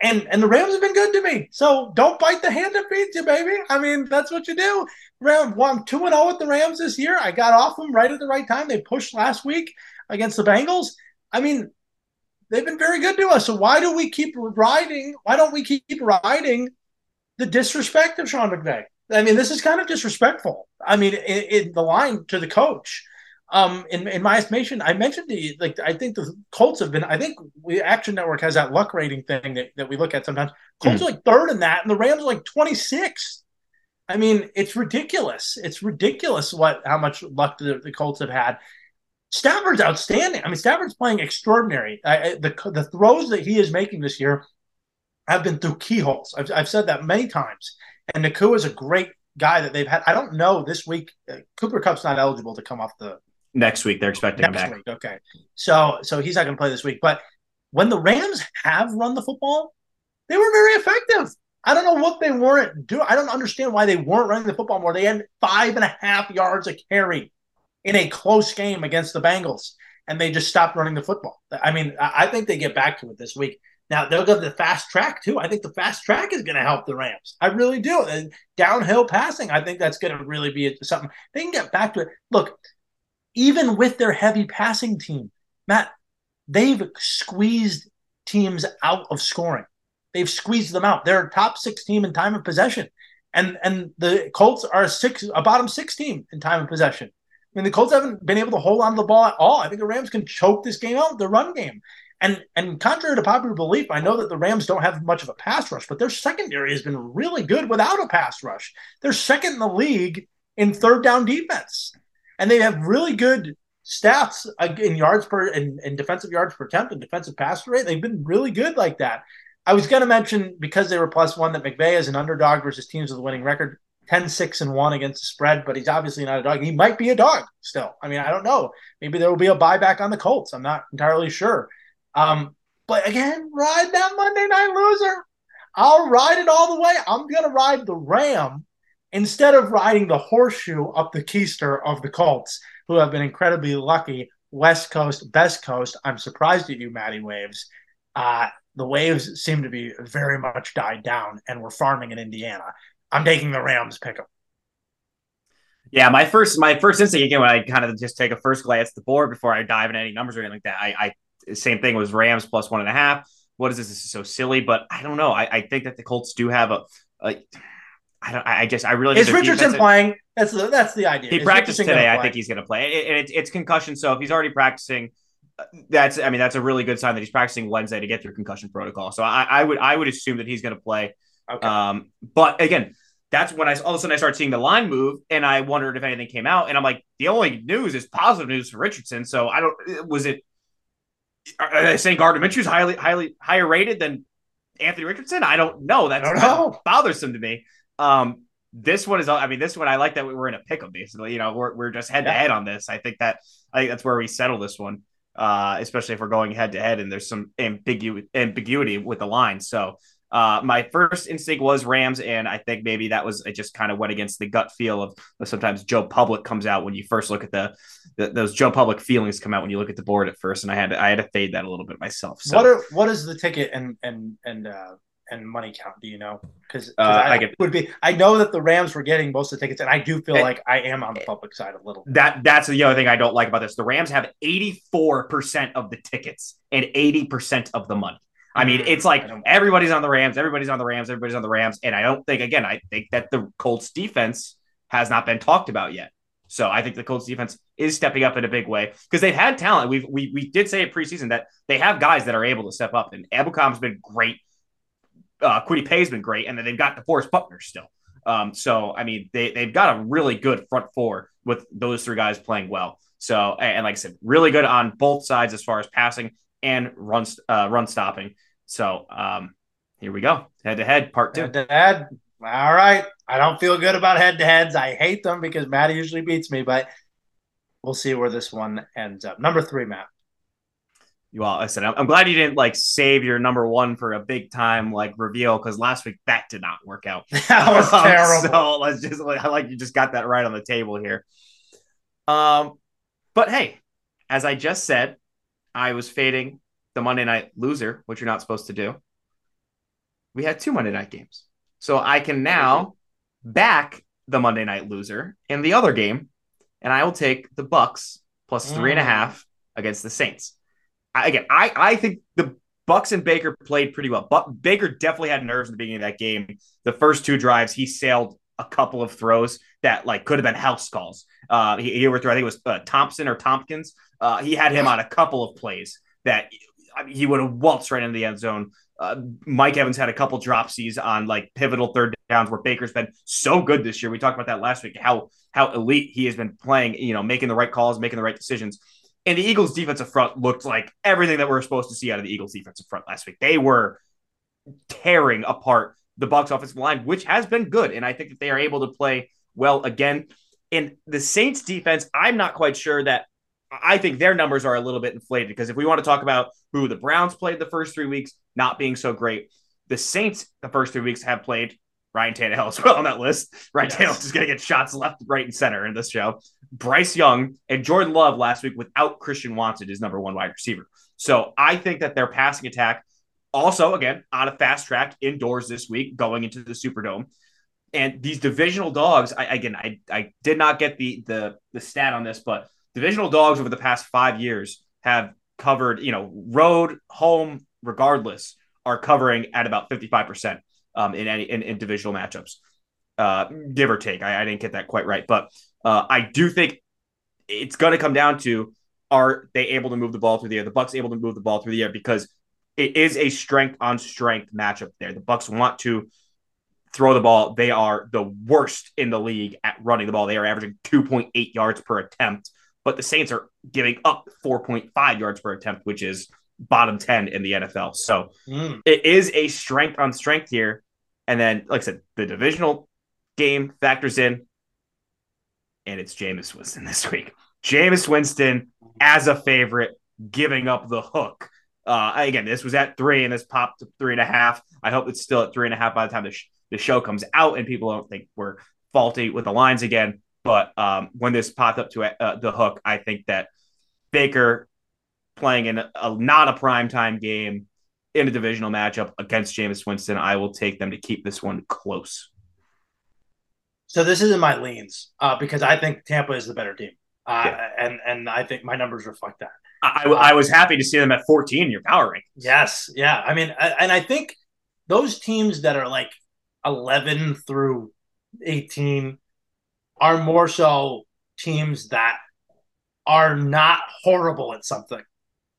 Speaker 1: and and the Rams have been good to me. So don't bite the hand that feeds you, baby. I mean, that's what you do. Ram, I'm two and zero oh with the Rams this year. I got off them right at the right time. They pushed last week against the Bengals. I mean, they've been very good to us. So why do we keep riding? Why don't we keep riding the disrespect of Sean McVay? I mean, this is kind of disrespectful. I mean, in, in the line to the coach. Um, in, in my estimation, I mentioned the like I think the Colts have been. I think we Action Network has that luck rating thing that, that we look at sometimes. Colts mm. are like third in that, and the Rams are like twenty six. I mean, it's ridiculous. It's ridiculous what how much luck the, the Colts have had. Stafford's outstanding. I mean, Stafford's playing extraordinary. I, the the throws that he is making this year have been through keyholes. I've, I've said that many times. And Nacua is a great guy that they've had. I don't know this week. Uh, Cooper Kupp's not eligible to come off the
Speaker 2: next week. They're expecting him back. Week.
Speaker 1: Okay, so so he's not going to play this week. But when the Rams have run the football, they were very effective. I don't know what they weren't doing. I don't understand why they weren't running the football more. They had five and a half yards a carry in a close game against the Bengals, and they just stopped running the football. I mean, I think they get back to it this week. Now they'll go to the fast track too. I think the fast track is going to help the Rams. I really do. And downhill passing, I think that's going to really be something. They can get back to it. Look, even with their heavy passing team, Matt, they've squeezed teams out of scoring. They've squeezed them out. They're a top six team in time of possession, and and the Colts are a six, a bottom six team in time of possession I mean, the Colts haven't been able to hold on to the ball at all. I think the Rams can choke this game out, the run game. And and contrary to popular belief, I know that the Rams don't have much of a pass rush, but their secondary has been really good without a pass rush. They're second in the league in third down defense, and they have really good stats in yards per in defensive yards per attempt and defensive pass rate. They've been really good like that. I was going to mention because they were plus one that McVay is an underdog versus teams with a winning record. 10 6 and 1 against the spread, but he's obviously not a dog. He might be a dog still. I mean, I don't know. Maybe there will be a buyback on the Colts. I'm not entirely sure. Um, but again, ride that Monday night loser. I'll ride it all the way. I'm gonna ride the Ram instead of riding the horseshoe up the keister of the Colts, who have been incredibly lucky. West Coast, best coast. I'm surprised at you, Matty Waves. Uh, the waves seem to be very much died down, and we're farming in Indiana. I'm taking the Rams pick 'em.
Speaker 2: Yeah, my first my first instinct again when I kind of just take a first glance at the board before I dive into any numbers or anything like that. I, I same thing was Rams plus one and a half. What is this? This is so silly, but I don't know. I, I think that the Colts do have a, a I don't. I just. I really.
Speaker 1: Is Richardson playing? That's the that's the idea.
Speaker 2: He
Speaker 1: is
Speaker 2: practiced today. I think he's going to play. And it, it's concussion. So if he's already practicing, uh, that's. I mean, that's a really good sign that he's practicing Wednesday to get through concussion protocol. So I, I would I would assume that he's going to play. Okay. Um, but again, that's when I all of a sudden I start seeing the line move, and I wondered if anything came out, and I'm like, the only news is positive news for Richardson. So I don't. Was it? Are they saying Gardner Minshew's highly highly higher rated than Anthony Richardson? I don't know. That's
Speaker 1: don't know.
Speaker 2: bothersome to me. Um, this one is. I mean, this one I like that we were in a pick'em. Basically, you know, we're we're just head to head on this. I think that I think that's where we settle this one. Uh, especially if we're going head to head and there's some ambigu- ambiguity with the line. So uh, my first instinct was Rams, and I think maybe that was it. Just kind of went against the gut feel of, of sometimes Joe Public comes out when you first look at the, the, those Joe Public feelings come out when you look at the board at first, and I had to, I had to fade that a little bit myself. So
Speaker 1: what are what is the ticket and and and uh, and money count? Do you know? Because uh, I, I would be. I know that the Rams were getting most of the tickets, and I do feel and, like I am on the public side a little.
Speaker 2: Bit. That that's the other thing I don't like about this. The Rams have eighty four percent of the tickets and eighty percent of the money. I mean, it's like everybody's on the Rams, everybody's on the Rams, everybody's on the Rams. And I don't think, again, I think that the Colts defense has not been talked about yet. So I think the Colts defense is stepping up in a big way because they've had talent. We've, we we did say it preseason that they have guys that are able to step up, and Ebukam been great. Uh, Kwity Paye's been great, and then they've got DeForest Buckner still. Um, so I mean, they they've got a really good front four with those three guys playing well. So and, and like I said, really good on both sides as far as passing and run uh, run stopping. So um, here we go. Head to head, part two.
Speaker 1: Head to head. All right. I don't feel good about head to heads. I hate them because Matt usually beats me, but we'll see where this one ends up. Number three, Matt.
Speaker 2: Well, I said I'm glad you didn't like save your number one for a big time like reveal because last week that did not work out.
Speaker 1: that was um, terrible.
Speaker 2: So let's just like I like you just got that right on the table here. Um, but hey, as I just said, I was fading the Monday night loser, which you're not supposed to do. We had two Monday night games. So I can now back the Monday night loser in the other game, and I will take the Bucks plus three and a mm. half against the Saints. I, again, I, I think the Bucks and Baker played pretty well. But Baker definitely had nerves in the beginning of that game. The first two drives, he sailed a couple of throws that like could have been house calls. Uh, he, he overthrew, I think it was uh, Thompson or Tompkins. Uh, he had him on a couple of plays that I mean, he would have waltzed right into the end zone. Uh, Mike Evans had a couple dropsies on like pivotal third downs where Baker's been so good this year. We talked about that last week. How how elite he has been playing. You know, making the right calls, making the right decisions. And the Eagles' defensive front looked like everything that we're supposed to see out of the Eagles' defensive front last week. They were tearing apart the Bucks' offensive line, which has been good, and I think that they are able to play well again. And the Saints' defense, I'm not quite sure that I think their numbers are a little bit inflated because if we want to talk about who the Browns played the first three weeks, not being so great, the Saints the first three weeks have played Ryan Tannehill as well on that list. Ryan yes. Tannehill is going to get shots left, right, and center in this show. Bryce Young and Jordan Love last week without Christian Watson is number one wide receiver. So I think that their passing attack, also again on a fast track indoors this week, going into the Superdome. And these divisional dogs, I, again, I, I did not get the the the stat on this, but divisional dogs over the past five years have covered, you know, road, home, regardless, are covering at about 55% um, in any in, in divisional matchups, uh, give or take. I, I, didn't get that quite right, but uh, I do think it's going to come down to are they able to move the ball through the air? The Bucks able to move the ball through the air because it is a strength on strength matchup there. The Bucks want to throw the ball. They are the worst in the league at running the ball. They are averaging 2.8 yards per attempt but the Saints are giving up 4.5 yards per attempt, which is bottom 10 in the NFL. So mm. it is a strength on strength here. And then, like I said, the divisional game factors in, and it's Jameis Winston this week. Jameis Winston as a favorite, giving up the hook Uh, again, this was at three and this popped to three and a half. I hope it's still at three and a half by the time the, sh- the show comes out and people don't think we're faulty with the lines again. But um, when this popped up to uh, the hook, I think that Baker playing in a, a not a primetime game in a divisional matchup against Jameis Winston, I will take them to keep this one close.
Speaker 1: So this isn't my leans uh, because I think Tampa is the better team, uh, yeah. and and I think my numbers reflect that.
Speaker 2: I, I, was happy to see them at 14 in your power rankings.
Speaker 1: Yes, yeah. I mean, I, and I think those teams that are like 11 through 18 are more so teams that are not horrible at something.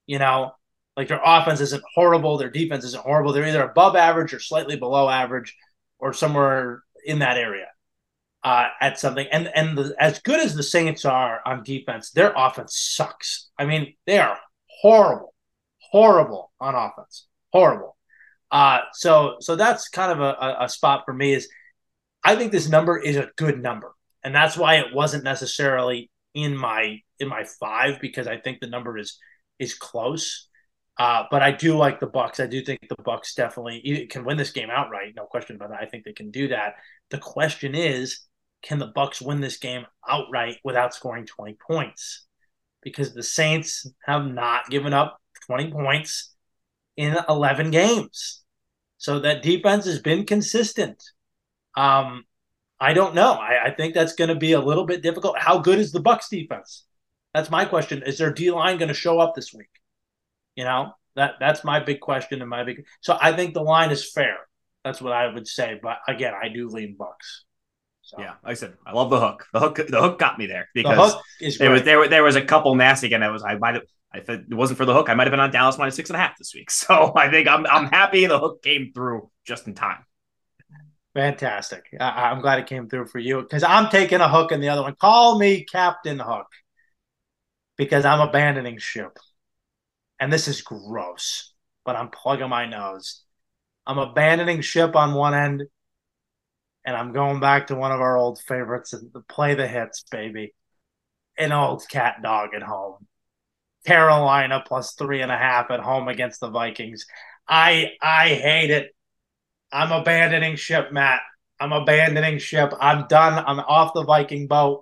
Speaker 1: You know, like their offense isn't horrible, their defense isn't horrible. They're either above average or slightly below average or somewhere in that area uh, at something. And and the, as good as the Saints are on defense, their offense sucks. I mean, they are horrible, horrible on offense, horrible. Uh, so so that's kind of a, a spot for me. Is I think this number is a good number, and that's why it wasn't necessarily in my in my five because I think the number is is close. Uh, but I do like the Bucks. I do think the Bucks definitely can win this game outright. No question about that. I think they can do that. The question is, can the Bucks win this game outright without scoring 20 points? Because the Saints have not given up 20 points in 11 games. So that defense has been consistent. Um, I don't know. I, I think that's going to be a little bit difficult. How good is the Bucks defense? That's my question. Is their D line going to show up this week? You know, that that's my big question and my big. So I think the line is fair. That's what I would say. But again, I do lean Bucks.
Speaker 2: So. Yeah, like I said, I love the hook. The hook, the hook got me there because the there was there there was a couple nasty again. I was I might have if it wasn't for the hook, I might have been on Dallas minus six and a half this week. So I think I'm I'm happy the hook came through just in time.
Speaker 1: Fantastic. I, am glad it came through for you because I'm taking a hook in the other one. Call me Captain Hook because I'm abandoning ship. And this is gross, but I'm plugging my nose. I'm abandoning ship on one end and I'm going back to one of our old favorites and play the hits, baby. An old cat dog at home. Carolina plus three and a half at home against the Vikings. I I hate it. I'm abandoning ship, Matt. I'm abandoning ship. I'm done. I'm off the Viking boat.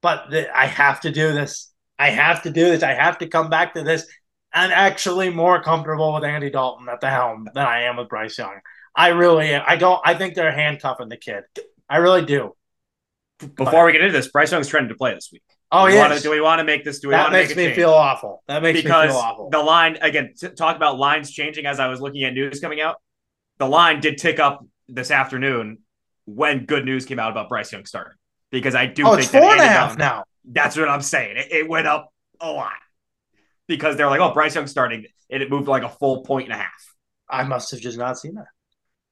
Speaker 1: But I have to do this. I have to do this. I have to come back to this. I'm actually more comfortable with Andy Dalton at the helm than I am with Bryce Young. I really am. I don't. I think they're handcuffing the kid. I really do.
Speaker 2: Before but, we get into this, Bryce Young's trending to play this week.
Speaker 1: Oh yeah.
Speaker 2: Do we want to make this? Do we
Speaker 1: that
Speaker 2: want
Speaker 1: to makes
Speaker 2: make
Speaker 1: me feel awful. That makes because me feel awful.
Speaker 2: The line again. Talk about lines changing as I was looking at news coming out. The line did tick up this afternoon when good news came out about Bryce Young starting because I do
Speaker 1: oh,
Speaker 2: think
Speaker 1: it's four and a half Young, now.
Speaker 2: That's what I'm saying. It, it, went up a lot because they're like, oh, Bryce Young starting, and it moved like a full point and a half.
Speaker 1: I must have just not seen that.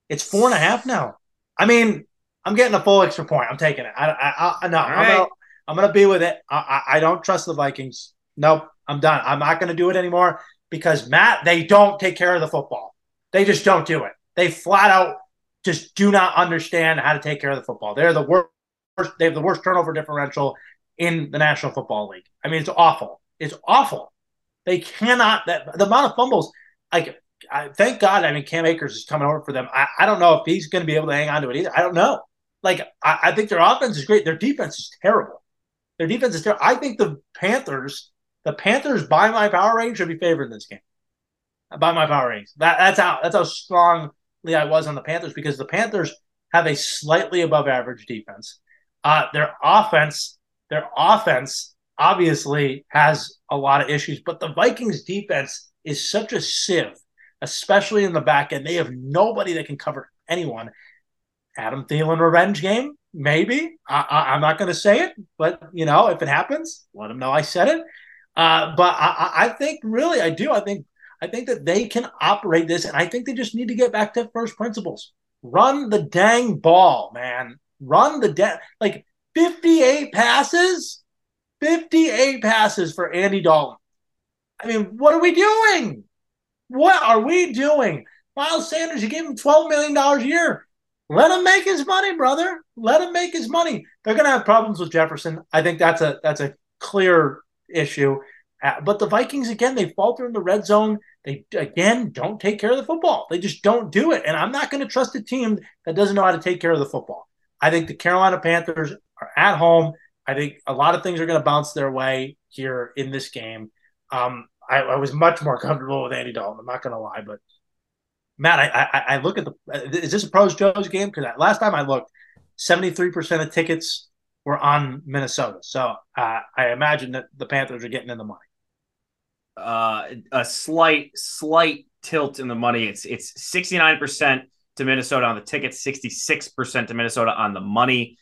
Speaker 1: It's four and a half now. I mean, I'm getting a full extra point. I'm taking it. I, I, I no, I'm, right. gonna, I'm gonna be with it. I, I, I don't trust the Vikings. Nope, I'm done. I'm not gonna do it anymore because Matt, they don't take care of the football. They just don't do it. They flat out just do not understand how to take care of the football. They're the worst. They have the worst turnover differential in the National Football League. I mean, it's awful. It's awful. They cannot. That the amount of fumbles. Like I, thank God. I mean, Cam Akers is coming over for them. I, I don't know if he's going to be able to hang on to it either. I don't know. Like, I, I, think their offense is great. Their defense is terrible. Their defense is terrible. I think the Panthers, the Panthers by my power range should be favored in this game. By my power range. That, that's how that's how strongly I was on the Panthers because the Panthers have a slightly above average defense. Uh, their offense, their offense obviously has a lot of issues, but the Vikings defense is such a sieve especially in the back end. They have nobody that can cover anyone. Adam Thielen revenge game, maybe. I, am not going to say it, but you know, if it happens, let them know I said it. Uh, but I, I, think really, I do. I think I think that they can operate this, and I think they just need to get back to first principles. Run the dang ball, man. Run the da- like 58 passes, 58 passes for Andy Dalton. I mean, what are we doing? What are we doing? Miles Sanders, you gave him $12 million a year. Let him make his money, brother. Let him make his money. They're going to have problems with Jefferson. I think that's a that's a clear issue. Uh, but the Vikings again, they falter in the red zone. They again don't take care of the football. They just don't do it. And I'm not going to trust a team that doesn't know how to take care of the football. I think the Carolina Panthers are at home. I think a lot of things are going to bounce their way here in this game. Um, I, I, was much more comfortable with Andy Dalton. I'm not going to lie, but Matt, I, I, I, look at the. Is this a pros Joe's game? Because last time I looked, 73 percent of tickets were on Minnesota. So uh, I imagine that the Panthers are getting in the money.
Speaker 2: Uh, a slight, slight tilt in the money. It's it's 69 percent to Minnesota on the tickets, 66 percent to Minnesota on the money.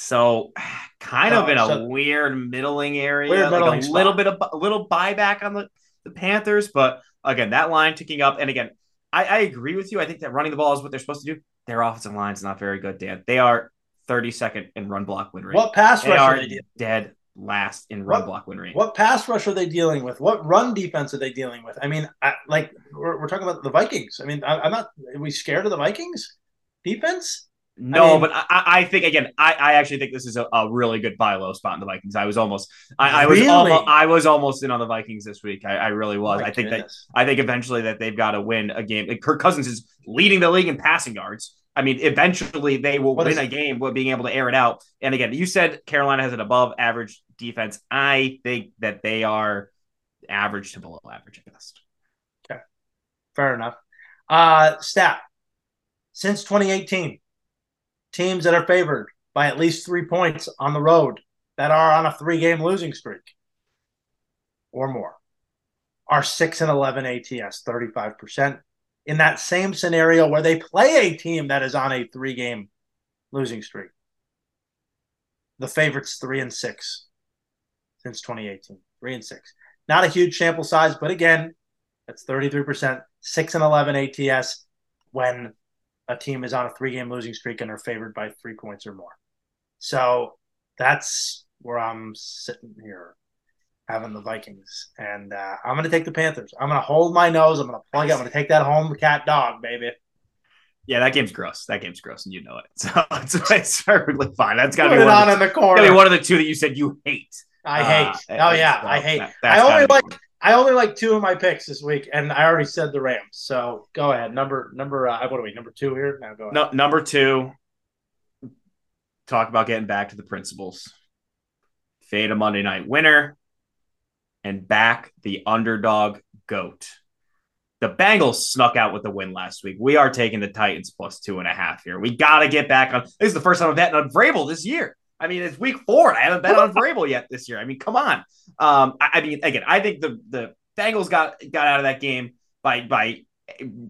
Speaker 2: So, kind of oh, in a so weird middling area, weird like a spot. little bit of a little buyback on the, the Panthers, but again, that line ticking up. And again, I, I agree with you. I think that running the ball is what they're supposed to do. Their offensive line is not very good, Dan. They are 32nd in run block win rate.
Speaker 1: What pass
Speaker 2: they
Speaker 1: rush
Speaker 2: are,
Speaker 1: are they
Speaker 2: dead last in run what, block win rate?
Speaker 1: What pass rush are they dealing with? What run defense are they dealing with? I mean, I, like we're, we're, talking about the Vikings. I mean, I, am not. Are we scared of the Vikings defense?
Speaker 2: No, I mean, but I, I, think again, I, I actually think this is a, a, really good buy low spot in the Vikings. I was almost, I, I was almost, I was almost in on the Vikings this week. I, I really was. Oh I think goodness. that I think eventually that they've got to win a game. Like Kirk Cousins is leading the league in passing yards. I mean, eventually they will what win is, a game with being able to air it out. And again, you said Carolina has an above average defense. I think that they are average to below average at best.
Speaker 1: Okay, fair enough. Uh, stat since 2018 teams that are favored by at least three points on the road that are on a three game losing streak or more are 6 and 11 ATS, 35%. In that same scenario where they play a team that is on a three game losing streak, the favorites 3 and 6 since 2018. 3 and 6. Not a huge sample size, but again, that's 33%, 6 and 11 ATS when a team is on a three game losing streak and are favored by three points or more. So that's where I'm sitting here having the Vikings. And uh, I'm going to take the Panthers. I'm going to hold my nose. I'm going to plug it. I'm going to take that home cat dog, baby.
Speaker 2: Yeah, that game's gross. That game's gross, and you know it. So it's, it's perfectly fine. That's got
Speaker 1: to
Speaker 2: be
Speaker 1: one on in the corner.
Speaker 2: Gotta be one of the two that you said you hate.
Speaker 1: I hate. Uh, oh yeah, I hate. That, I only like. I only like two of my picks this week, and I already said the Rams. So go ahead. Number number uh, what are we? Number two here. Now go ahead.
Speaker 2: No, number two. Talk about getting back to the principles. Fade a Monday night winner, and back the underdog goat. The Bengals snuck out with the win last week. We are taking the Titans plus two and a half here. We got to get back on. This is the first time I'm betting on Vrabel this year. I mean, it's week four. I haven't bet on Vrabel yet this year. I mean, come on. Um, I, I, mean, again, I think the the Bengals got got out of that game by by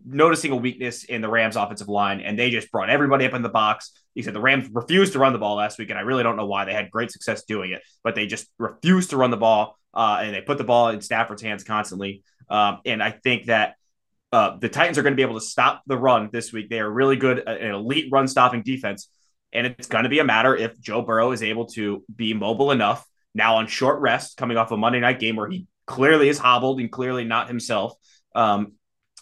Speaker 2: noticing a weakness in the Rams' offensive line, and they just brought everybody up in the box. He said the Rams refused to run the ball last week, and I really don't know why. They had great success doing it, but they just refused to run the ball, uh, and they put the ball in Stafford's hands constantly. Um, and I think that uh, the Titans are going to be able to stop the run this week. They are really good, uh, an elite run stopping defense. And it's going to be a matter if Joe Burrow is able to be mobile enough now on short rest, coming off a Monday night game where he clearly is hobbled and clearly not himself. Um,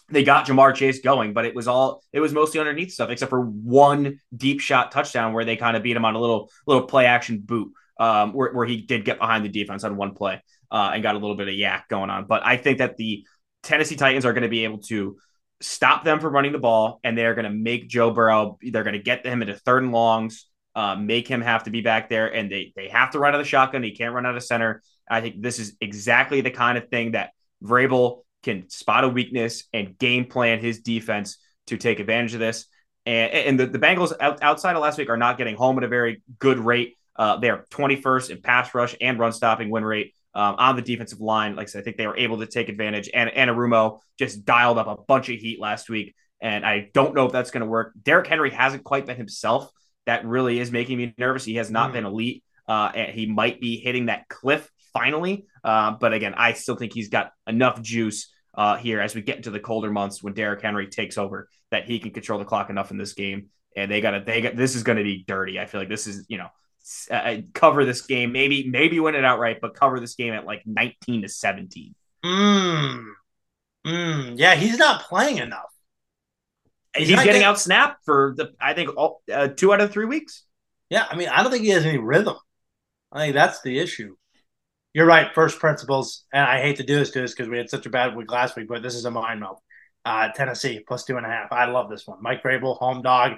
Speaker 2: they got Ja'Marr Chase going, but it was all it was mostly underneath stuff, except for one deep shot touchdown where they kind of beat him on a little little play action boot, um, where, where he did get behind the defense on one play uh, and got a little bit of YAC going on. But I think that the Tennessee Titans are going to be able to stop them from running the ball, and they're going to make Joe Burrow. They're going to get him into third and longs, uh, make him have to be back there, and they they have to run out of the shotgun. He can't run out of center. I think this is exactly the kind of thing that Vrabel can spot a weakness and game plan his defense to take advantage of this. And, and the, the Bengals out, outside of last week are not getting home at a very good rate. Uh, they're 21st in pass rush and run stopping win rate um, on the defensive line. Like I said, I think they were able to take advantage. And Anarumo just dialed up a bunch of heat last week. And I don't know if that's going to work. Derrick Henry hasn't quite been himself. That really is making me nervous. He has not mm. been elite. Uh, and he might be hitting that cliff finally. Uh, but again, I still think he's got enough juice uh, here as we get into the colder months when Derrick Henry takes over that he can control the clock enough in this game. And they got to, they got, this is going to be dirty. I feel like this is, you know, uh, cover this game, maybe maybe win it outright, but cover this game at like 19 to 17.
Speaker 1: Mm. Mm. Yeah, he's not playing enough.
Speaker 2: He's, he's getting, out snapped for the I think all, uh, two out of three weeks.
Speaker 1: Yeah, I mean, I don't think he has any rhythm. I think that's the issue. you're right. First principles, and I hate to do this to us because we had such a bad week last week, but this is a mind meld. Uh, Tennessee plus two and a half. I love this one. Mike Vrabel, home dog.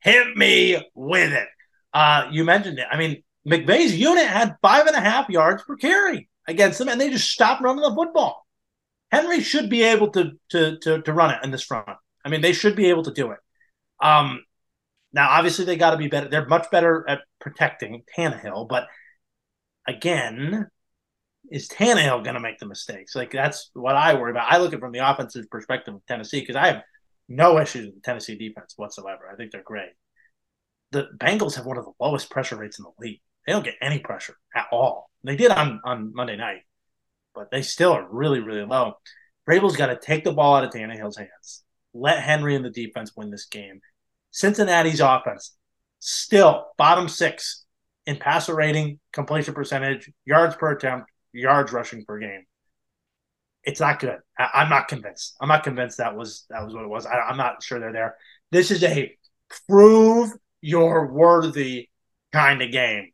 Speaker 1: Hit me with it. Uh, you mentioned it. I mean, McVay's unit had five and a half yards per carry against them, and they just stopped running the football. Henry should be able to to to, to run it in this front. I mean, they should be able to do it. Um, now, obviously, they got to be better. They're much better at protecting Tannehill, but again, is Tannehill going to make the mistakes? Like that's what I worry about. I look at from the offensive perspective of Tennessee because I have no issues with the Tennessee defense whatsoever. I think they're great. The Bengals have one of the lowest pressure rates in the league. They don't get any pressure at all. They did on on Monday night, but they still are really really low. Vrabel's got to take the ball out of Tannehill's hands. Let Henry and the defense win this game. Cincinnati's offense still bottom six in passer rating, completion percentage, yards per attempt, yards rushing per game. It's not good. I, am not convinced. I'm not convinced that was that was what it was. I, I'm not sure they're there. This is a prove you're worthy kind of game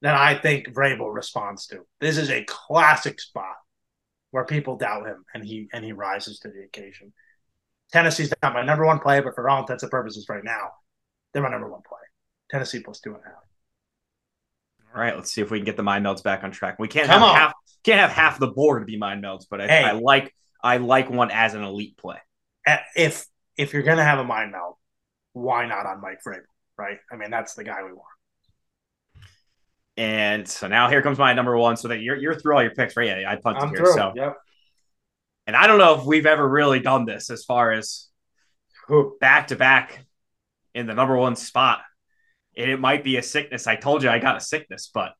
Speaker 1: that I think Vrabel responds to. This is a classic spot where people doubt him and he and he rises to the occasion. Tennessee's not my number one play, but for all intents and purposes right now, they're my number one play. Tennessee plus two and a half.
Speaker 2: All right, let's see if we can get the mind melds back on track. We can't Come have on. half can't have half the board be mind melds, but I, hey, I like I like one as an elite play.
Speaker 1: Uh, if if you're gonna have a mind meld, why not on Mike Vrabel? Right? I mean, that's the guy we want.
Speaker 2: And so now here comes my number one. So that you're you're through all your picks, right? Yeah, I punted I'm here. Through. So
Speaker 1: yep.
Speaker 2: And I don't know if we've ever really done this as far as back to back in the number one spot and it might be a sickness. I told you I got a sickness, but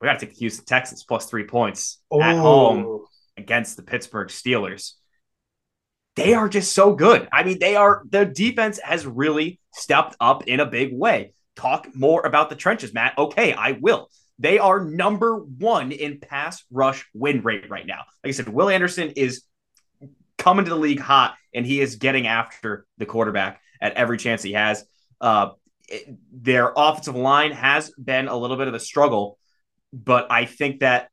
Speaker 2: we got to take the Houston Texans plus three points Ooh. at home against the Pittsburgh Steelers. They are just so good. I mean, they are, the defense has really stepped up in a big way. Talk more about the trenches, Matt. Okay, I will. They are number one in pass rush win rate right now. Like I said, Will Anderson is coming to the league hot, and he is getting after the quarterback at every chance he has. Uh, their offensive line has been a little bit of a struggle, but I think that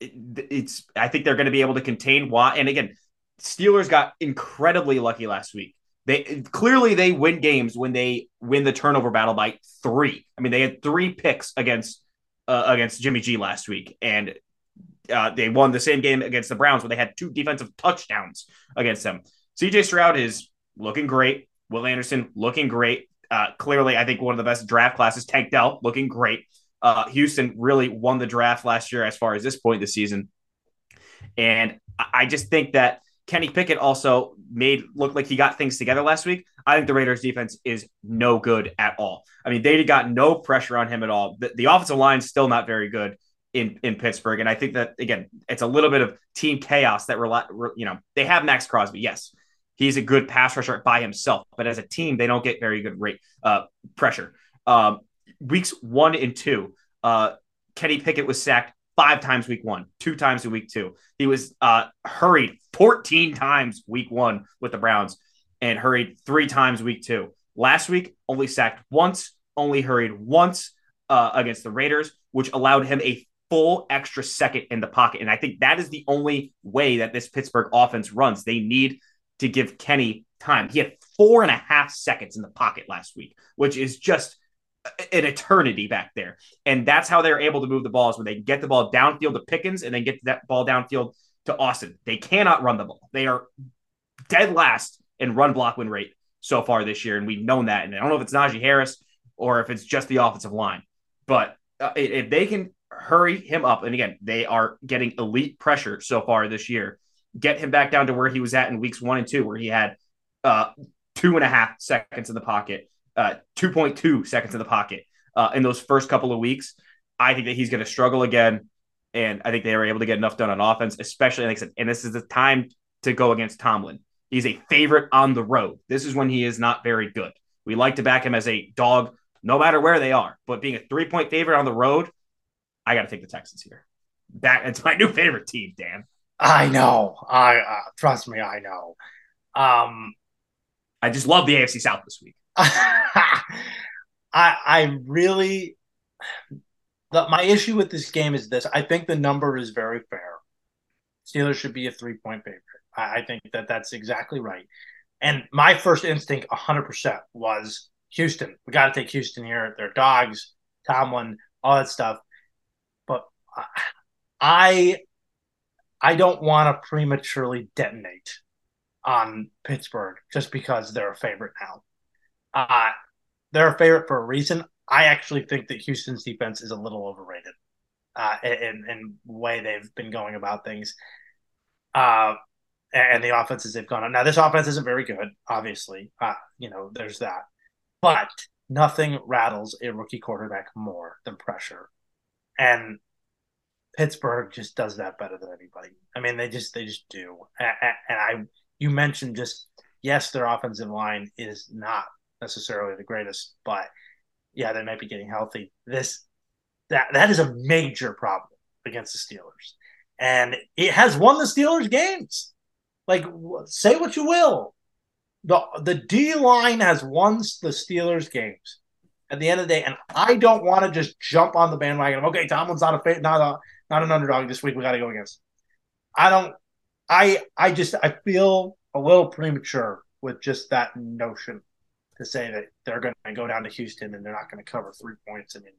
Speaker 2: it's I think they're going to be able to contain Watt. And again, Steelers got incredibly lucky last week. They clearly they win games when they win the turnover battle by three. I mean, they had three picks against uh, against Jimmy G last week, and uh, they won the same game against the Browns where they had two defensive touchdowns against them. CJ Stroud is looking great. Will Anderson looking great. Uh, clearly, I think one of the best draft classes. Tank Dell looking great. Uh, Houston really won the draft last year as far as this point this season. And I just think that Kenny Pickett also made look like he got things together last week. I think the Raiders defense is no good at all. I mean, they got no pressure on him at all. The, the offensive line's still not very good in, in Pittsburgh. And I think that, again, it's a little bit of team chaos that, we're, you know, they have Maxx Crosby, yes he's a good pass rusher by himself, but as a team, they don't get very good rate uh, pressure. Um, weeks one and two, uh, Kenny Pickett was sacked five times week one, two times in week two. He was uh, hurried 14 times week one with the Browns and hurried three times week two. Last week, only sacked once, only hurried once uh, against the Raiders, which allowed him a full extra second in the pocket. And I think that is the only way that this Pittsburgh offense runs. They need to give Kenny time. He had four and a half seconds in the pocket last week, which is just an eternity back there. And that's how they're able to move the balls when they get the ball downfield to Pickens and then get that ball downfield to Austin. They cannot run the ball. They are dead last in run block win rate so far this year. And we've known that. And I don't know if it's Najee Harris or if it's just the offensive line, but uh, if they can hurry him up, and again, they are getting elite pressure so far this year get him back down to where he was at in weeks one and two, where he had uh, two and a half seconds in the pocket, uh, 2.2 seconds in the pocket uh, in those first couple of weeks. I think that he's going to struggle again. And I think they were able to get enough done on offense, especially, like I said, and this is the time to go against Tomlin. He's a favorite on the road. This is when he is not very good. We like to back him as a dog, no matter where they are. But being a three point favorite on the road, I got to take the Texans here. That it's my new favorite team, Dan.
Speaker 1: I know. I uh, trust me. I know. Um,
Speaker 2: I just love the AFC South this week.
Speaker 1: I I really the, my issue with this game is this: I think the number is very fair. Steelers should be a three point favorite. I, I think that that's exactly right. And my first instinct, 100%, was Houston. We got to take Houston here. They're dogs, Tomlin, all that stuff. But I, I don't want to prematurely detonate on Pittsburgh just because they're a favorite now. Uh, they're a favorite for a reason. I actually think that Houston's defense is a little overrated uh, in, in way they've been going about things. Uh, and the offenses they've gone on. Now, this offense isn't very good, obviously. Uh, you know, there's that. But nothing rattles a rookie quarterback more than pressure. And Pittsburgh just does that better than anybody. I mean, they just they just do. And, and I you mentioned just yes, their offensive line is not necessarily the greatest, but yeah, they might be getting healthy. This that that is a major problem against the Steelers. And it has won the Steelers games. Like say what you will. The the D line has won the Steelers games at the end of the day, and I don't want to just jump on the bandwagon. Okay, Tomlin's not a not a not an underdog this week. We got to go against. I don't. I I just I feel a little premature with just that notion to say that they're going to go down to Houston and they're not going to cover three points. I mean,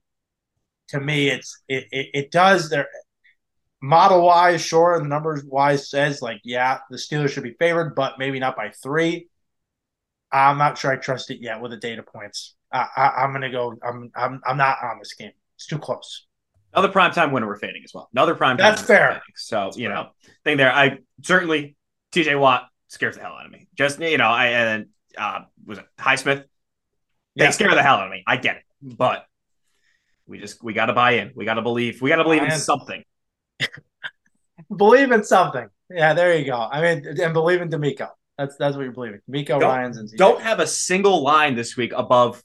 Speaker 1: to me, it's it it, it does. Their model wise, sure, and numbers wise says like, yeah, the Steelers should be favored, but maybe not by three. I'm not sure I trust it yet with the data points. I, I, am going to go. I'm I'm I'm not on this game. It's too close.
Speaker 2: Another primetime winner we're fading as well. Another primetime.
Speaker 1: That's fair.
Speaker 2: So That's you fair. know, thing there. I certainly T.J. Watt scares the hell out of me. Just you know, I and uh, was it Highsmith? They yeah. scare the hell out of me. I get it, but we just we got to buy in. We got to believe. We got to believe in something.
Speaker 1: believe in something. Yeah, there you go. I mean, and believe in DeMeco. That's that's what you're believing. DeMeco Ryans and
Speaker 2: don't have a single line this week above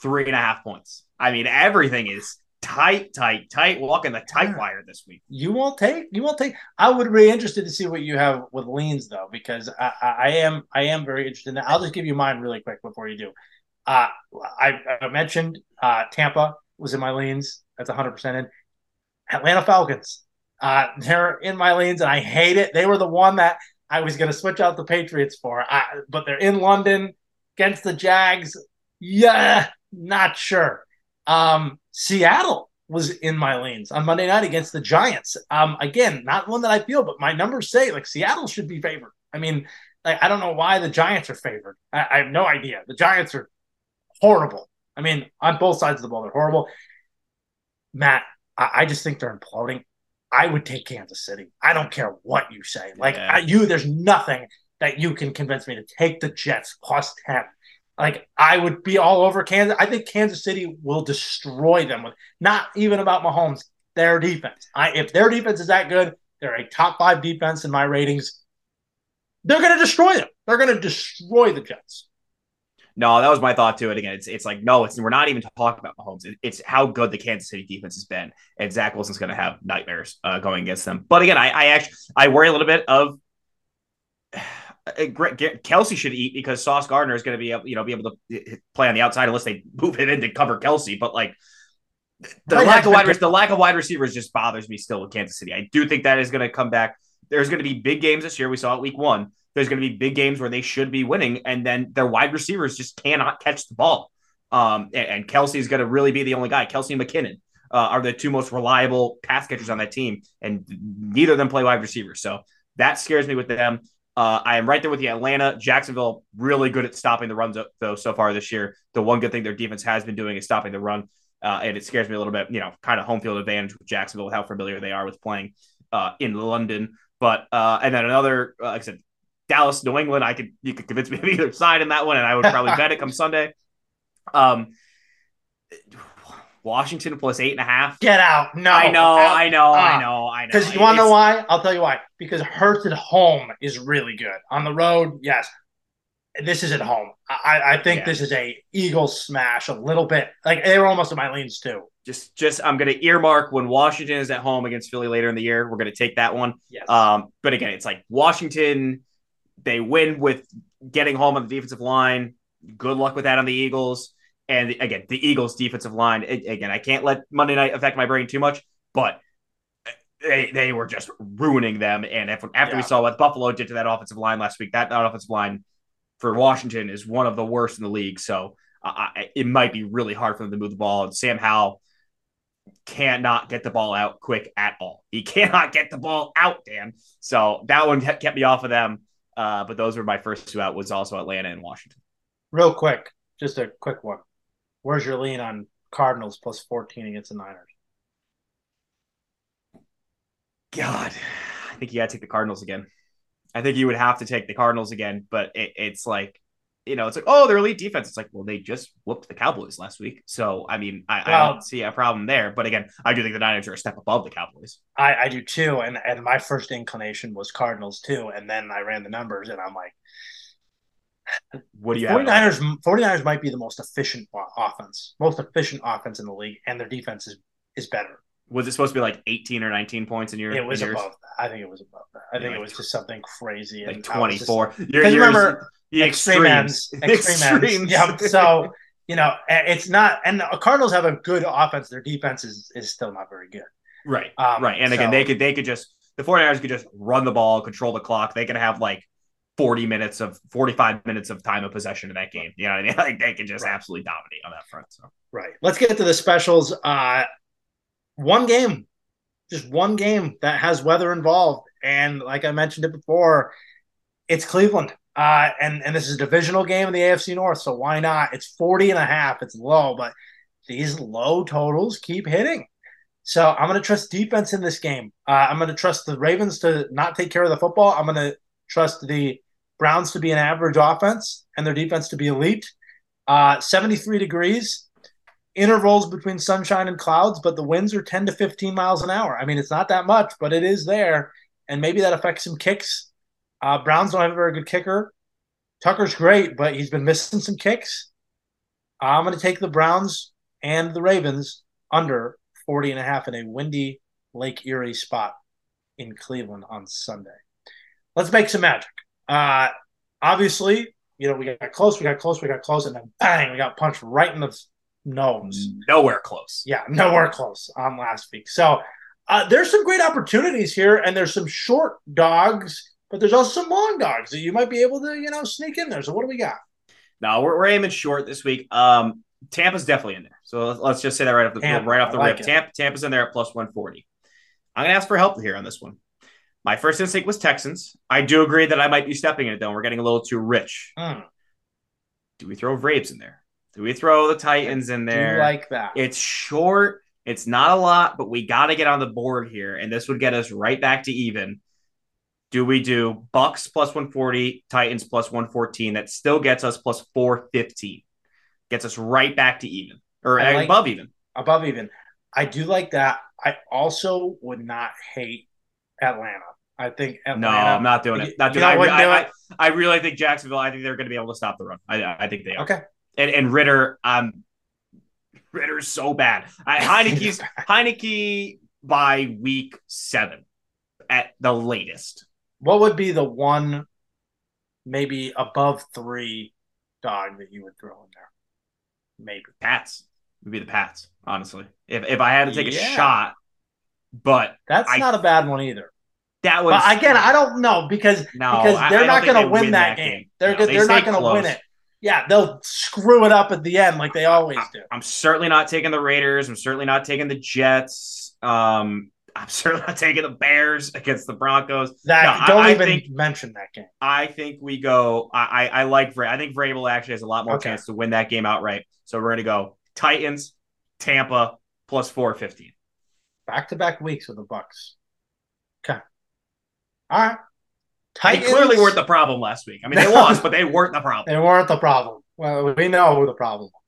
Speaker 2: three and a half points. I mean, everything is tight, tight, tight. Walking the tight wire this week.
Speaker 1: You won't take. You won't take. I would be interested to see what you have with leans though, because I, I am I am very interested in that. I'll just give you mine really quick before you do. Uh, I, I mentioned uh, Tampa was in my leans. That's 100 percent in. Atlanta Falcons. Uh, they're in my leans, and I hate it. They were the one that I was going to switch out the Patriots for, I, but they're in London against the Jags. Yeah, not sure. Um, Seattle was in my lanes on Monday night against the Giants. Um, again, not one that I feel, but my numbers say like Seattle should be favored. I mean, like, I don't know why the Giants are favored. I, I have no idea. The Giants are horrible. I mean, on both sides of the ball, they're horrible. Matt, I, I just think they're imploding. I would take Kansas City. I don't care what you say. Like yeah. I, you, there's nothing that you can convince me to take the Jets plus ten. Like I would be all over Kansas. I think Kansas City will destroy them with not even about Mahomes, their defense. I if their defense is that good, they're a top five defense in my ratings. They're going to destroy them. They're going to destroy the Jets.
Speaker 2: No, that was my thought to it. Again, it's it's like no, it's we're not even talking about Mahomes. It's how good the Kansas City defense has been, and Zach Wilson's going to have nightmares uh, going against them. But again, I, I actually I worry a little bit of Kelce should eat because Sauce Gardner is going to be able, you know, be able to play on the outside unless they move it in to cover Kelce. But like the lack of wide the lack of wide receivers just bothers me still with Kansas City. I do think that is going to come back. There's going to be big games this year. We saw it week one there's going to be big games where they should be winning, and then their wide receivers just cannot catch the ball. Um, and, and Kelce is going to really be the only guy. Kelce and McKinnon uh, are the two most reliable pass catchers on that team, and neither of them play wide receivers. So that scares me with them. Uh, I am right there with you. Atlanta, Jacksonville, really good at stopping the runs though so far this year. The one good thing their defense has been doing is stopping the run, uh, and it scares me a little bit. You know, kind of home field advantage with Jacksonville, with how familiar they are with playing uh, in London. But uh, and then another, uh, like I said, Dallas, New England. I could you could convince me of either side in that one, and I would probably bet it come Sunday. Um, Washington plus eight and a half.
Speaker 1: Get out! No,
Speaker 2: I know, out. I know, uh, I know, I know.
Speaker 1: Because you want to know why? I'll tell you why. Because Hurts at home is really good. On the road, yes. This is at home. I, I think yeah. this is a Eagles smash a little bit. Like they were almost at my leans too.
Speaker 2: Just, just I'm going to earmark when Washington is at home against Philly later in the year. We're going to take that one.
Speaker 1: Yes.
Speaker 2: Um, but again, it's like Washington they win with getting home on the defensive line. Good luck with that on the Eagles. And again, the Eagles' defensive line. Again, I can't let Monday night affect my brain too much, but they they were just ruining them. And after, after yeah. we saw what Buffalo did to that offensive line last week, that, that offensive line for Washington is one of the worst in the league. So uh, it might be really hard for them to move the ball. And Sam Howell cannot get the ball out quick at all. He cannot get the ball out, Dan. So that one kept me off of them. Uh, but those were my first two out. Was also Atlanta and Washington.
Speaker 1: Real quick, just a quick one. Where's your lean on Cardinals plus fourteen against the Niners?
Speaker 2: God, I think you got to take the Cardinals again. I think you would have to take the Cardinals again, but it, it's like, you know, it's like, oh, they're elite defense. It's like, well, they just whooped the Cowboys last week. So, I mean, I, well, I don't see a problem there. But again, I do think the Niners are a step above the Cowboys.
Speaker 1: I, I do too. And, and my first inclination was Cardinals too. And then I ran the numbers and I'm like,
Speaker 2: what do you
Speaker 1: 49ers, have? 49ers might be the most efficient offense, most efficient offense in the league, and their defense is, is better.
Speaker 2: Was it supposed to be like 18 or 19 points in your
Speaker 1: it was
Speaker 2: above
Speaker 1: that. I think it was above that. I yeah, think like, it was just something crazy
Speaker 2: like 24
Speaker 1: because remember the extreme ends extreme ends. yeah so you know it's not and the cardinals have a good offense. Their defense is is still not very good.
Speaker 2: Right. Um, right. And again so, they could they could just the 49ers could just run the ball control the clock. They could have like 40 minutes of 45 minutes of time of possession in that game you know what i mean like they could just right. absolutely dominate on that front so
Speaker 1: right let's get to the specials uh one game, just one game that has weather involved. And like I mentioned it before, it's Cleveland. Uh, and, and this is a divisional game in the AFC North. So why not? It's 40 and a half. It's low, but these low totals keep hitting. So I'm going to trust defense in this game. Uh, I'm going to trust the Ravens to not take care of the football. I'm going to trust the Browns to be an average offense and their defense to be elite. Uh, 73 degrees intervals between sunshine and clouds, but the winds are 10 to 15 miles an hour. I mean, it's not that much, but it is there. And maybe that affects some kicks. Uh, Browns don't have a very good kicker. Tucker's great, but he's been missing some kicks. I'm going to take the Browns and the Ravens under 40 and a half in a windy Lake Erie spot in Cleveland on Sunday. Let's make some magic. Uh, obviously, you know, we got close, we got close, we got close, and then bang, we got punched right in the nose.
Speaker 2: Nowhere close.
Speaker 1: Yeah, nowhere close on last week. So uh, there's some great opportunities here, and there's some short dogs, but there's also some long dogs that you might be able to, you know, sneak in there. So what do we got?
Speaker 2: No, we're, we're aiming short this week. Um, Tampa's definitely in there. So let's just say that right off the Tampa, right off the like rip. Tampa, Tampa's in there at plus 140. I'm gonna ask for help here on this one. My first instinct was Texans. I do agree that I might be stepping in it though. We're getting a little too rich. Mm. Do we throw Vrabes in there? Do we throw the Titans in there?
Speaker 1: like that.
Speaker 2: It's short. It's not a lot, but we got to get on the board here, and this would get us right back to even. Do we do Bucks plus 140, Titans plus 114? That still gets us plus 415. Gets us right back to even or like, above even.
Speaker 1: Above even. I do like that. I also would not hate Atlanta. I think Atlanta,
Speaker 2: no, I'm not doing it. Not doing it. I, I, I, I, really think Jacksonville. I think they're going to be able to stop the run. I, I think they are.
Speaker 1: Okay,
Speaker 2: and, and Ridder, um, Ridder's so bad. I, Heinicke's Heinicke by week seven at the latest.
Speaker 1: What would be the one, maybe above three dog that you would throw in there? Maybe
Speaker 2: Pats would be the Pats. Honestly, if if I had to take yeah. a shot, but
Speaker 1: that's
Speaker 2: I,
Speaker 1: not a bad one either.
Speaker 2: That was
Speaker 1: but again. I don't know because no, because they're I, not going to win, win, that game. game. They're no, they they're not going to win it yeah, they'll screw it up at the end like they always do.
Speaker 2: I'm certainly not taking the Raiders. I'm certainly not taking the Jets. Um, I'm certainly not taking the Bears against the Broncos.
Speaker 1: That no, don't I, even I think, mention that game.
Speaker 2: I think we go. I I, I like I think Vrabel actually has a lot more okay. chance to win that game outright. So we're gonna go Titans, Tampa plus four fifteen.
Speaker 1: Back to back weeks with the Bucks. Okay. All right.
Speaker 2: Titans, they clearly weren't the problem last week. I mean, they lost, but they weren't the problem.
Speaker 1: They weren't the problem. Well, we know who the problem was.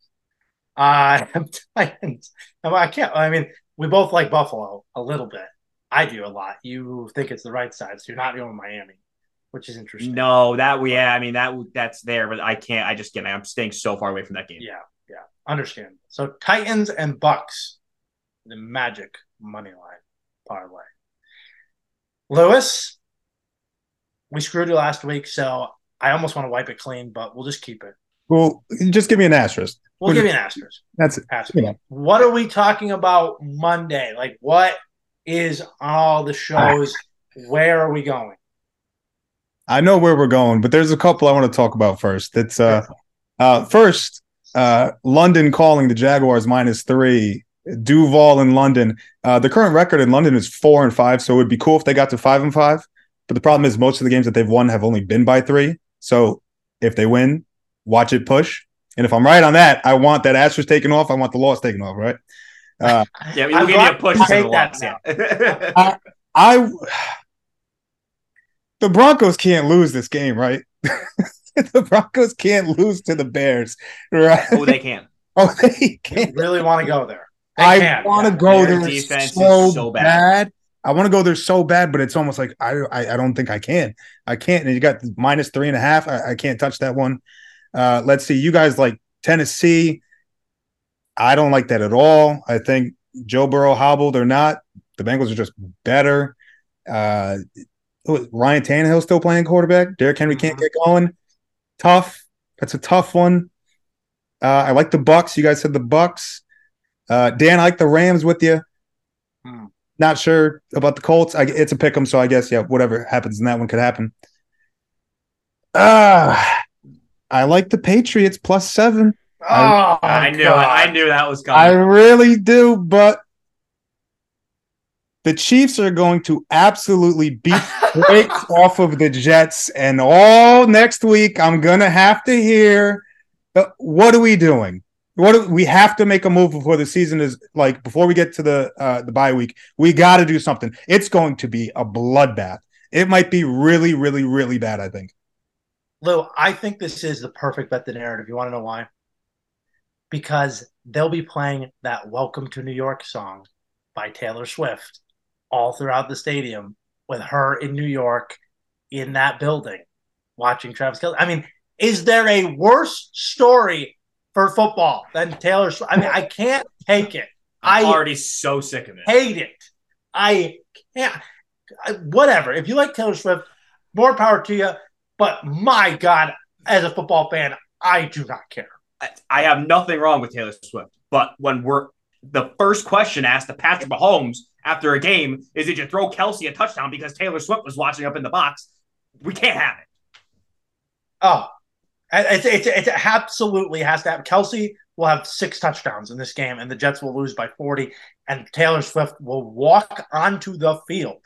Speaker 1: Uh, Titans. I can't. I mean, we both like Buffalo a little bit. I do a lot. You think it's the right side, so you're not going Miami, which is interesting.
Speaker 2: No, that we. Yeah, I mean that that's there, but I can't. I just can't. I'm staying so far away from that game.
Speaker 1: Yeah, yeah, understand. So Titans and Bucks, the magic money line parlay. Lewis, we screwed you last week, so I almost want to wipe it clean, but we'll just keep it.
Speaker 3: Well, just give me an asterisk.
Speaker 1: We'll
Speaker 3: We'll
Speaker 1: give
Speaker 3: just-
Speaker 1: you an asterisk.
Speaker 3: That's it.
Speaker 1: asterisk.
Speaker 3: You know.
Speaker 1: What are we talking about Monday? Like, what is all the shows? Where are we going?
Speaker 3: I know where we're going, but there's a couple I want to talk about first. It's uh, uh first, uh, London calling the Jaguars minus three. Duval in London. Uh, the current record in London is four and five, so it would be cool if they got to five and five. But the problem is most of the games that they've won have only been by three. So if they win, watch it push. And if I'm right on that, I want that asterisk taken off. I want the loss taken off. Right. Uh,
Speaker 2: Yeah, we'll
Speaker 1: I'm
Speaker 2: give you a push
Speaker 1: you
Speaker 2: for the
Speaker 1: take that
Speaker 2: loss. Yeah.
Speaker 3: I the Broncos can't lose this game, right? the Broncos can't lose to the Bears, right?
Speaker 2: oh, they can.
Speaker 3: Oh, they can't.
Speaker 1: really want to go there? They
Speaker 3: I want to
Speaker 1: yeah.
Speaker 3: go
Speaker 2: Their
Speaker 3: there
Speaker 2: defense
Speaker 3: so,
Speaker 2: is so bad.
Speaker 3: bad. I want to go there so bad, but it's almost like I, I I don't think I can. I can't. And you got minus three and a half. I, I can't touch that one. Uh, let's see. You guys like Tennessee. I don't like that at all. I think Joe Burrow hobbled or not, the Bengals are just better. Uh, Ryan Tannehill still playing quarterback. Derrick Henry can't
Speaker 1: Mhm.
Speaker 3: get going. Tough. That's a tough one. Uh, I like the Bucks. You guys said the Bucks. Uh, Dan, I like the Rams with you.
Speaker 1: Hmm.
Speaker 3: Not sure about the Colts. I, it's a pick 'em, so I guess yeah, whatever happens in that one could happen. Uh, I like the Patriots plus seven.
Speaker 1: Oh,
Speaker 2: I knew it. I knew that was
Speaker 3: I really do, but the Chiefs are going to absolutely beat breaks off of the Jets, and all next week I'm gonna have to hear, uh, "What are we doing? What we have to make a move before the season is like before we get to the uh, the bye week. We got to do something. It's going to be a bloodbath. It might be really, really, really bad. I think.
Speaker 1: Lou, I think this is the perfect bet the narrative. You want to know why? Because they'll be playing that Welcome to New York song by Taylor Swift all throughout the stadium with her in New York in that building watching Travis Kelce. I mean, is there a worse story for football than Taylor Swift? I mean, I can't take it.
Speaker 2: I'm
Speaker 1: I
Speaker 2: already so sick of it.
Speaker 1: hate it. I can't. I- Whatever. If you like Taylor Swift, more power to you. But my God, as a football fan, I do not care.
Speaker 2: I have nothing wrong with Taylor Swift, but when we're the first question asked to Patrick Mahomes after a game is, "Did you throw Kelce a touchdown because Taylor Swift was watching up in the box?" We can't have it.
Speaker 1: Oh, it, it, it, it absolutely has to happen. Kelce will have six touchdowns in this game, and the Jets will lose by 40. And Taylor Swift will walk onto the field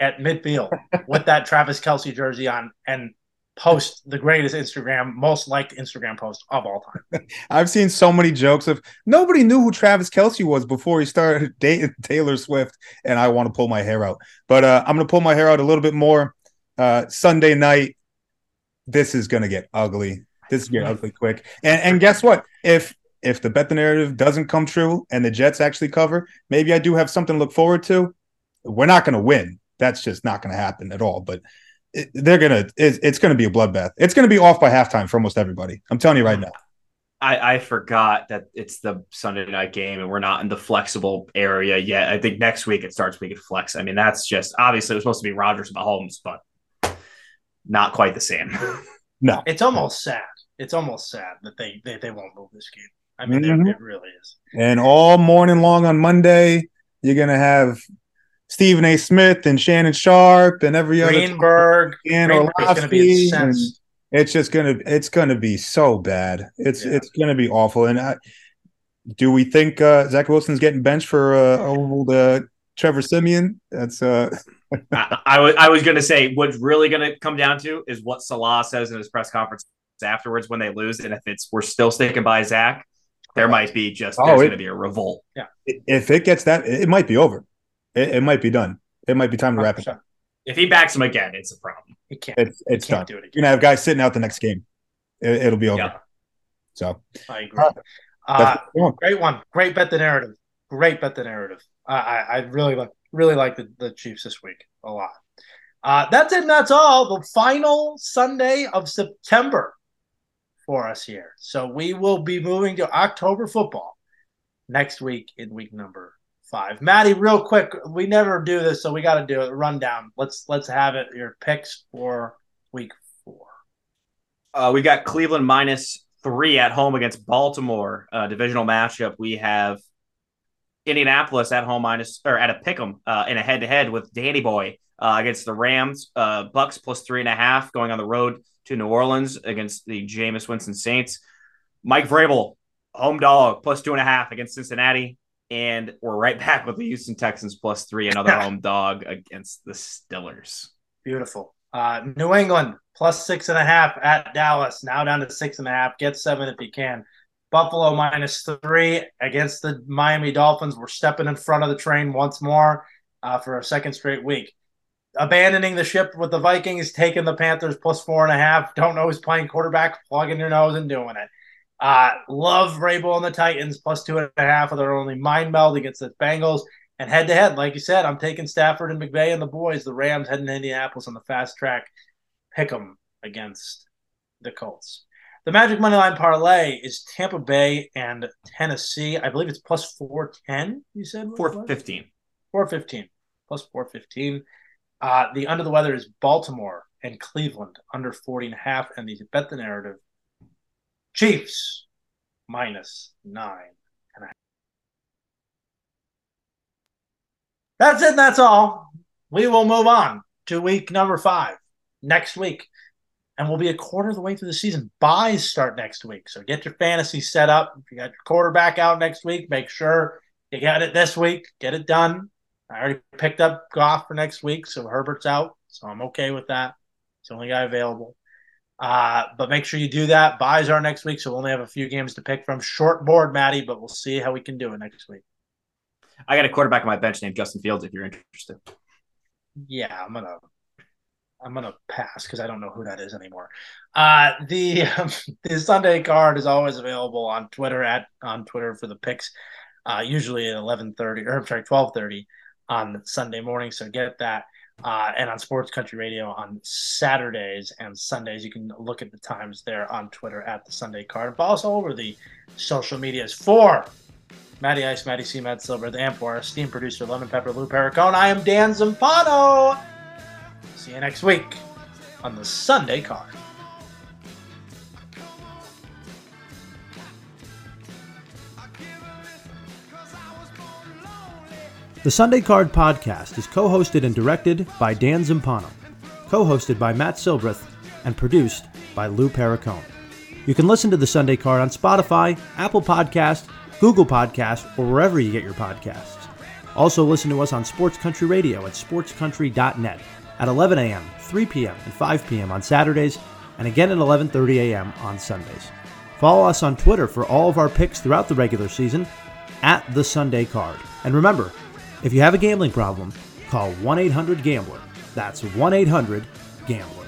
Speaker 1: at midfield with that Travis Kelce jersey on and post the greatest Instagram, most liked Instagram post of all time.
Speaker 3: I've seen so many jokes of nobody knew who Travis Kelce was before he started dating Taylor Swift, and I want to pull my hair out. But uh, I'm going to pull my hair out a little bit more. Uh, Sunday night, this is going to get ugly. This is going to get ugly quick. And, and guess what? If if the bet the narrative doesn't come true and the Jets actually cover, maybe I do have something to look forward to. We're not going to win. That's just not going to happen at all. But it, they're gonna. It's, it's going to be a bloodbath. It's going to be off by halftime for almost everybody. I'm telling you right now.
Speaker 2: I, I forgot that it's the Sunday night game and we're not in the flexible area yet. I think next week it starts we can flex. I mean, that's just obviously it was supposed to be Rodgers and Mahomes, but not quite the same.
Speaker 3: No.
Speaker 1: It's almost sad. It's almost sad that they they, they won't move this game. I mean,
Speaker 3: Mhm.
Speaker 1: it, it really is.
Speaker 3: And all morning long on Monday, you're gonna have Stephen A. Smith and Shannon Sharpe and every other
Speaker 1: Greenberg,
Speaker 3: and
Speaker 1: Greenberg's going to be
Speaker 3: Orlovsky, it's just gonna it's gonna be so bad. It's
Speaker 1: Yeah.
Speaker 3: it's gonna be awful. And I, do we think uh, Zach Wilson's getting benched for uh, old uh, Trevor Siemian? That's uh,
Speaker 2: I, I was I was gonna say what's really gonna come down to is what Salah says in his press conference afterwards when they lose, and if it's we're still sticking by Zach, there might be just
Speaker 3: Oh,
Speaker 2: there's gonna be a revolt. Yeah.
Speaker 3: If it gets that, it, it might be over. It, it might be done. It might be time to wrap it up.
Speaker 2: If he backs him again, it's a problem.
Speaker 1: He can't.
Speaker 3: It's it's
Speaker 1: he can't
Speaker 3: done.
Speaker 1: do it again.
Speaker 3: You're gonna have guys sitting out the next game. It, it'll be over.
Speaker 2: Yeah.
Speaker 3: So
Speaker 1: I agree.
Speaker 3: Uh,
Speaker 1: Uh,
Speaker 3: that's
Speaker 1: great one. Great bet the narrative. Great bet the narrative. I I, I really like really like the, the Chiefs this week a lot. Uh, that's it. and That's all. The final Sunday of September for us here. So we will be moving to October football next week in week number five. Maddie, real quick, we never do this, so we got to do a rundown. Let's let's have it. Your picks for week four.
Speaker 2: Uh, we got Cleveland minus three at home against Baltimore, uh, divisional matchup. We have Indianapolis at home minus or at a pick 'em uh, in a head to head with Danny Boy uh, against the Rams. Uh, Bucks plus three and a half going on the road to New Orleans against the Jameis Winston Saints. Mike Vrabel, home dog, plus two and a half against Cincinnati. And we're right back with the Houston Texans plus three, another home dog against the Stillers.
Speaker 1: Beautiful. Uh, New England plus six and a half at Dallas, now down to six and a half. Get seven if you can. Buffalo minus three against the Miami Dolphins. We're stepping in front of the train once more uh, for a second straight week. Abandoning the ship with the Vikings, taking the Panthers plus four and a half. Don't know who's playing quarterback, plugging your nose and doing it. Uh, love Vrabel and the Titans plus two and a half of their only mind meld against the Bengals. And head to head, like you said, I'm taking Stafford and McVay and the boys. The Rams heading to Indianapolis on the fast track. Pick them against the Colts. The Magic Money Line parlay is Tampa Bay and Tennessee. I believe it's plus 410, you said?
Speaker 2: 415.
Speaker 1: 415. Plus 415. Uh, the under the weather is Baltimore and Cleveland under 40 and a half. And the bet the narrative Chiefs minus nine and a half. That's it. That's all. We will move on to week number five next week and we'll be a quarter of the way through the season. Byes start next week, so get your fantasy set up. If you got your quarterback out next week, make sure you got it this week. Get it done. I already picked up Goff for next week, so Herbert's out, so I'm okay with that. It's the only guy available. Uh, but make sure you do that. Byes are next week, so we'll only have a few games to pick from. Short board, Maddie, but we'll see how we can do it next week.
Speaker 2: I got a quarterback on my bench named Justin Fields. If you're interested,
Speaker 1: yeah, I'm gonna I'm gonna pass because I don't know who that is anymore. Uh, the um, the Sunday card is always available on Twitter at on Twitter for the picks. Uh, usually at 11:30 or I'm sorry 12:30 on Sunday morning. So get that. Uh, and on Sports Country Radio on Saturdays and Sundays. You can look at the times there on Twitter at the Sunday Card. Follow us all over the social medias for Matty Ice, Matty C, Matt Silver, the Ampor, esteemed producer Lemon Pepper, Lou Pericone. I am Dan Zampano. See you next week on the Sunday card.
Speaker 4: The Sunday Card podcast is co hosted and directed by Dan Zampano, co hosted by Matt Silbreth, and produced by Lou Pericone. You can listen to the Sunday Card on Spotify, Apple Podcast, Google Podcast, or wherever you get your podcasts. Also, listen to us on Sports Country Radio at sportscountry.net at 11 a.m., 3 p.m., and 5 p.m. on Saturdays, and again at 11:30 a.m. on Sundays. Follow us on Twitter for all of our picks throughout the regular season at the Sunday Card. And remember, if you have a gambling problem, call 1-800-GAMBLER. That's 1-800-GAMBLER.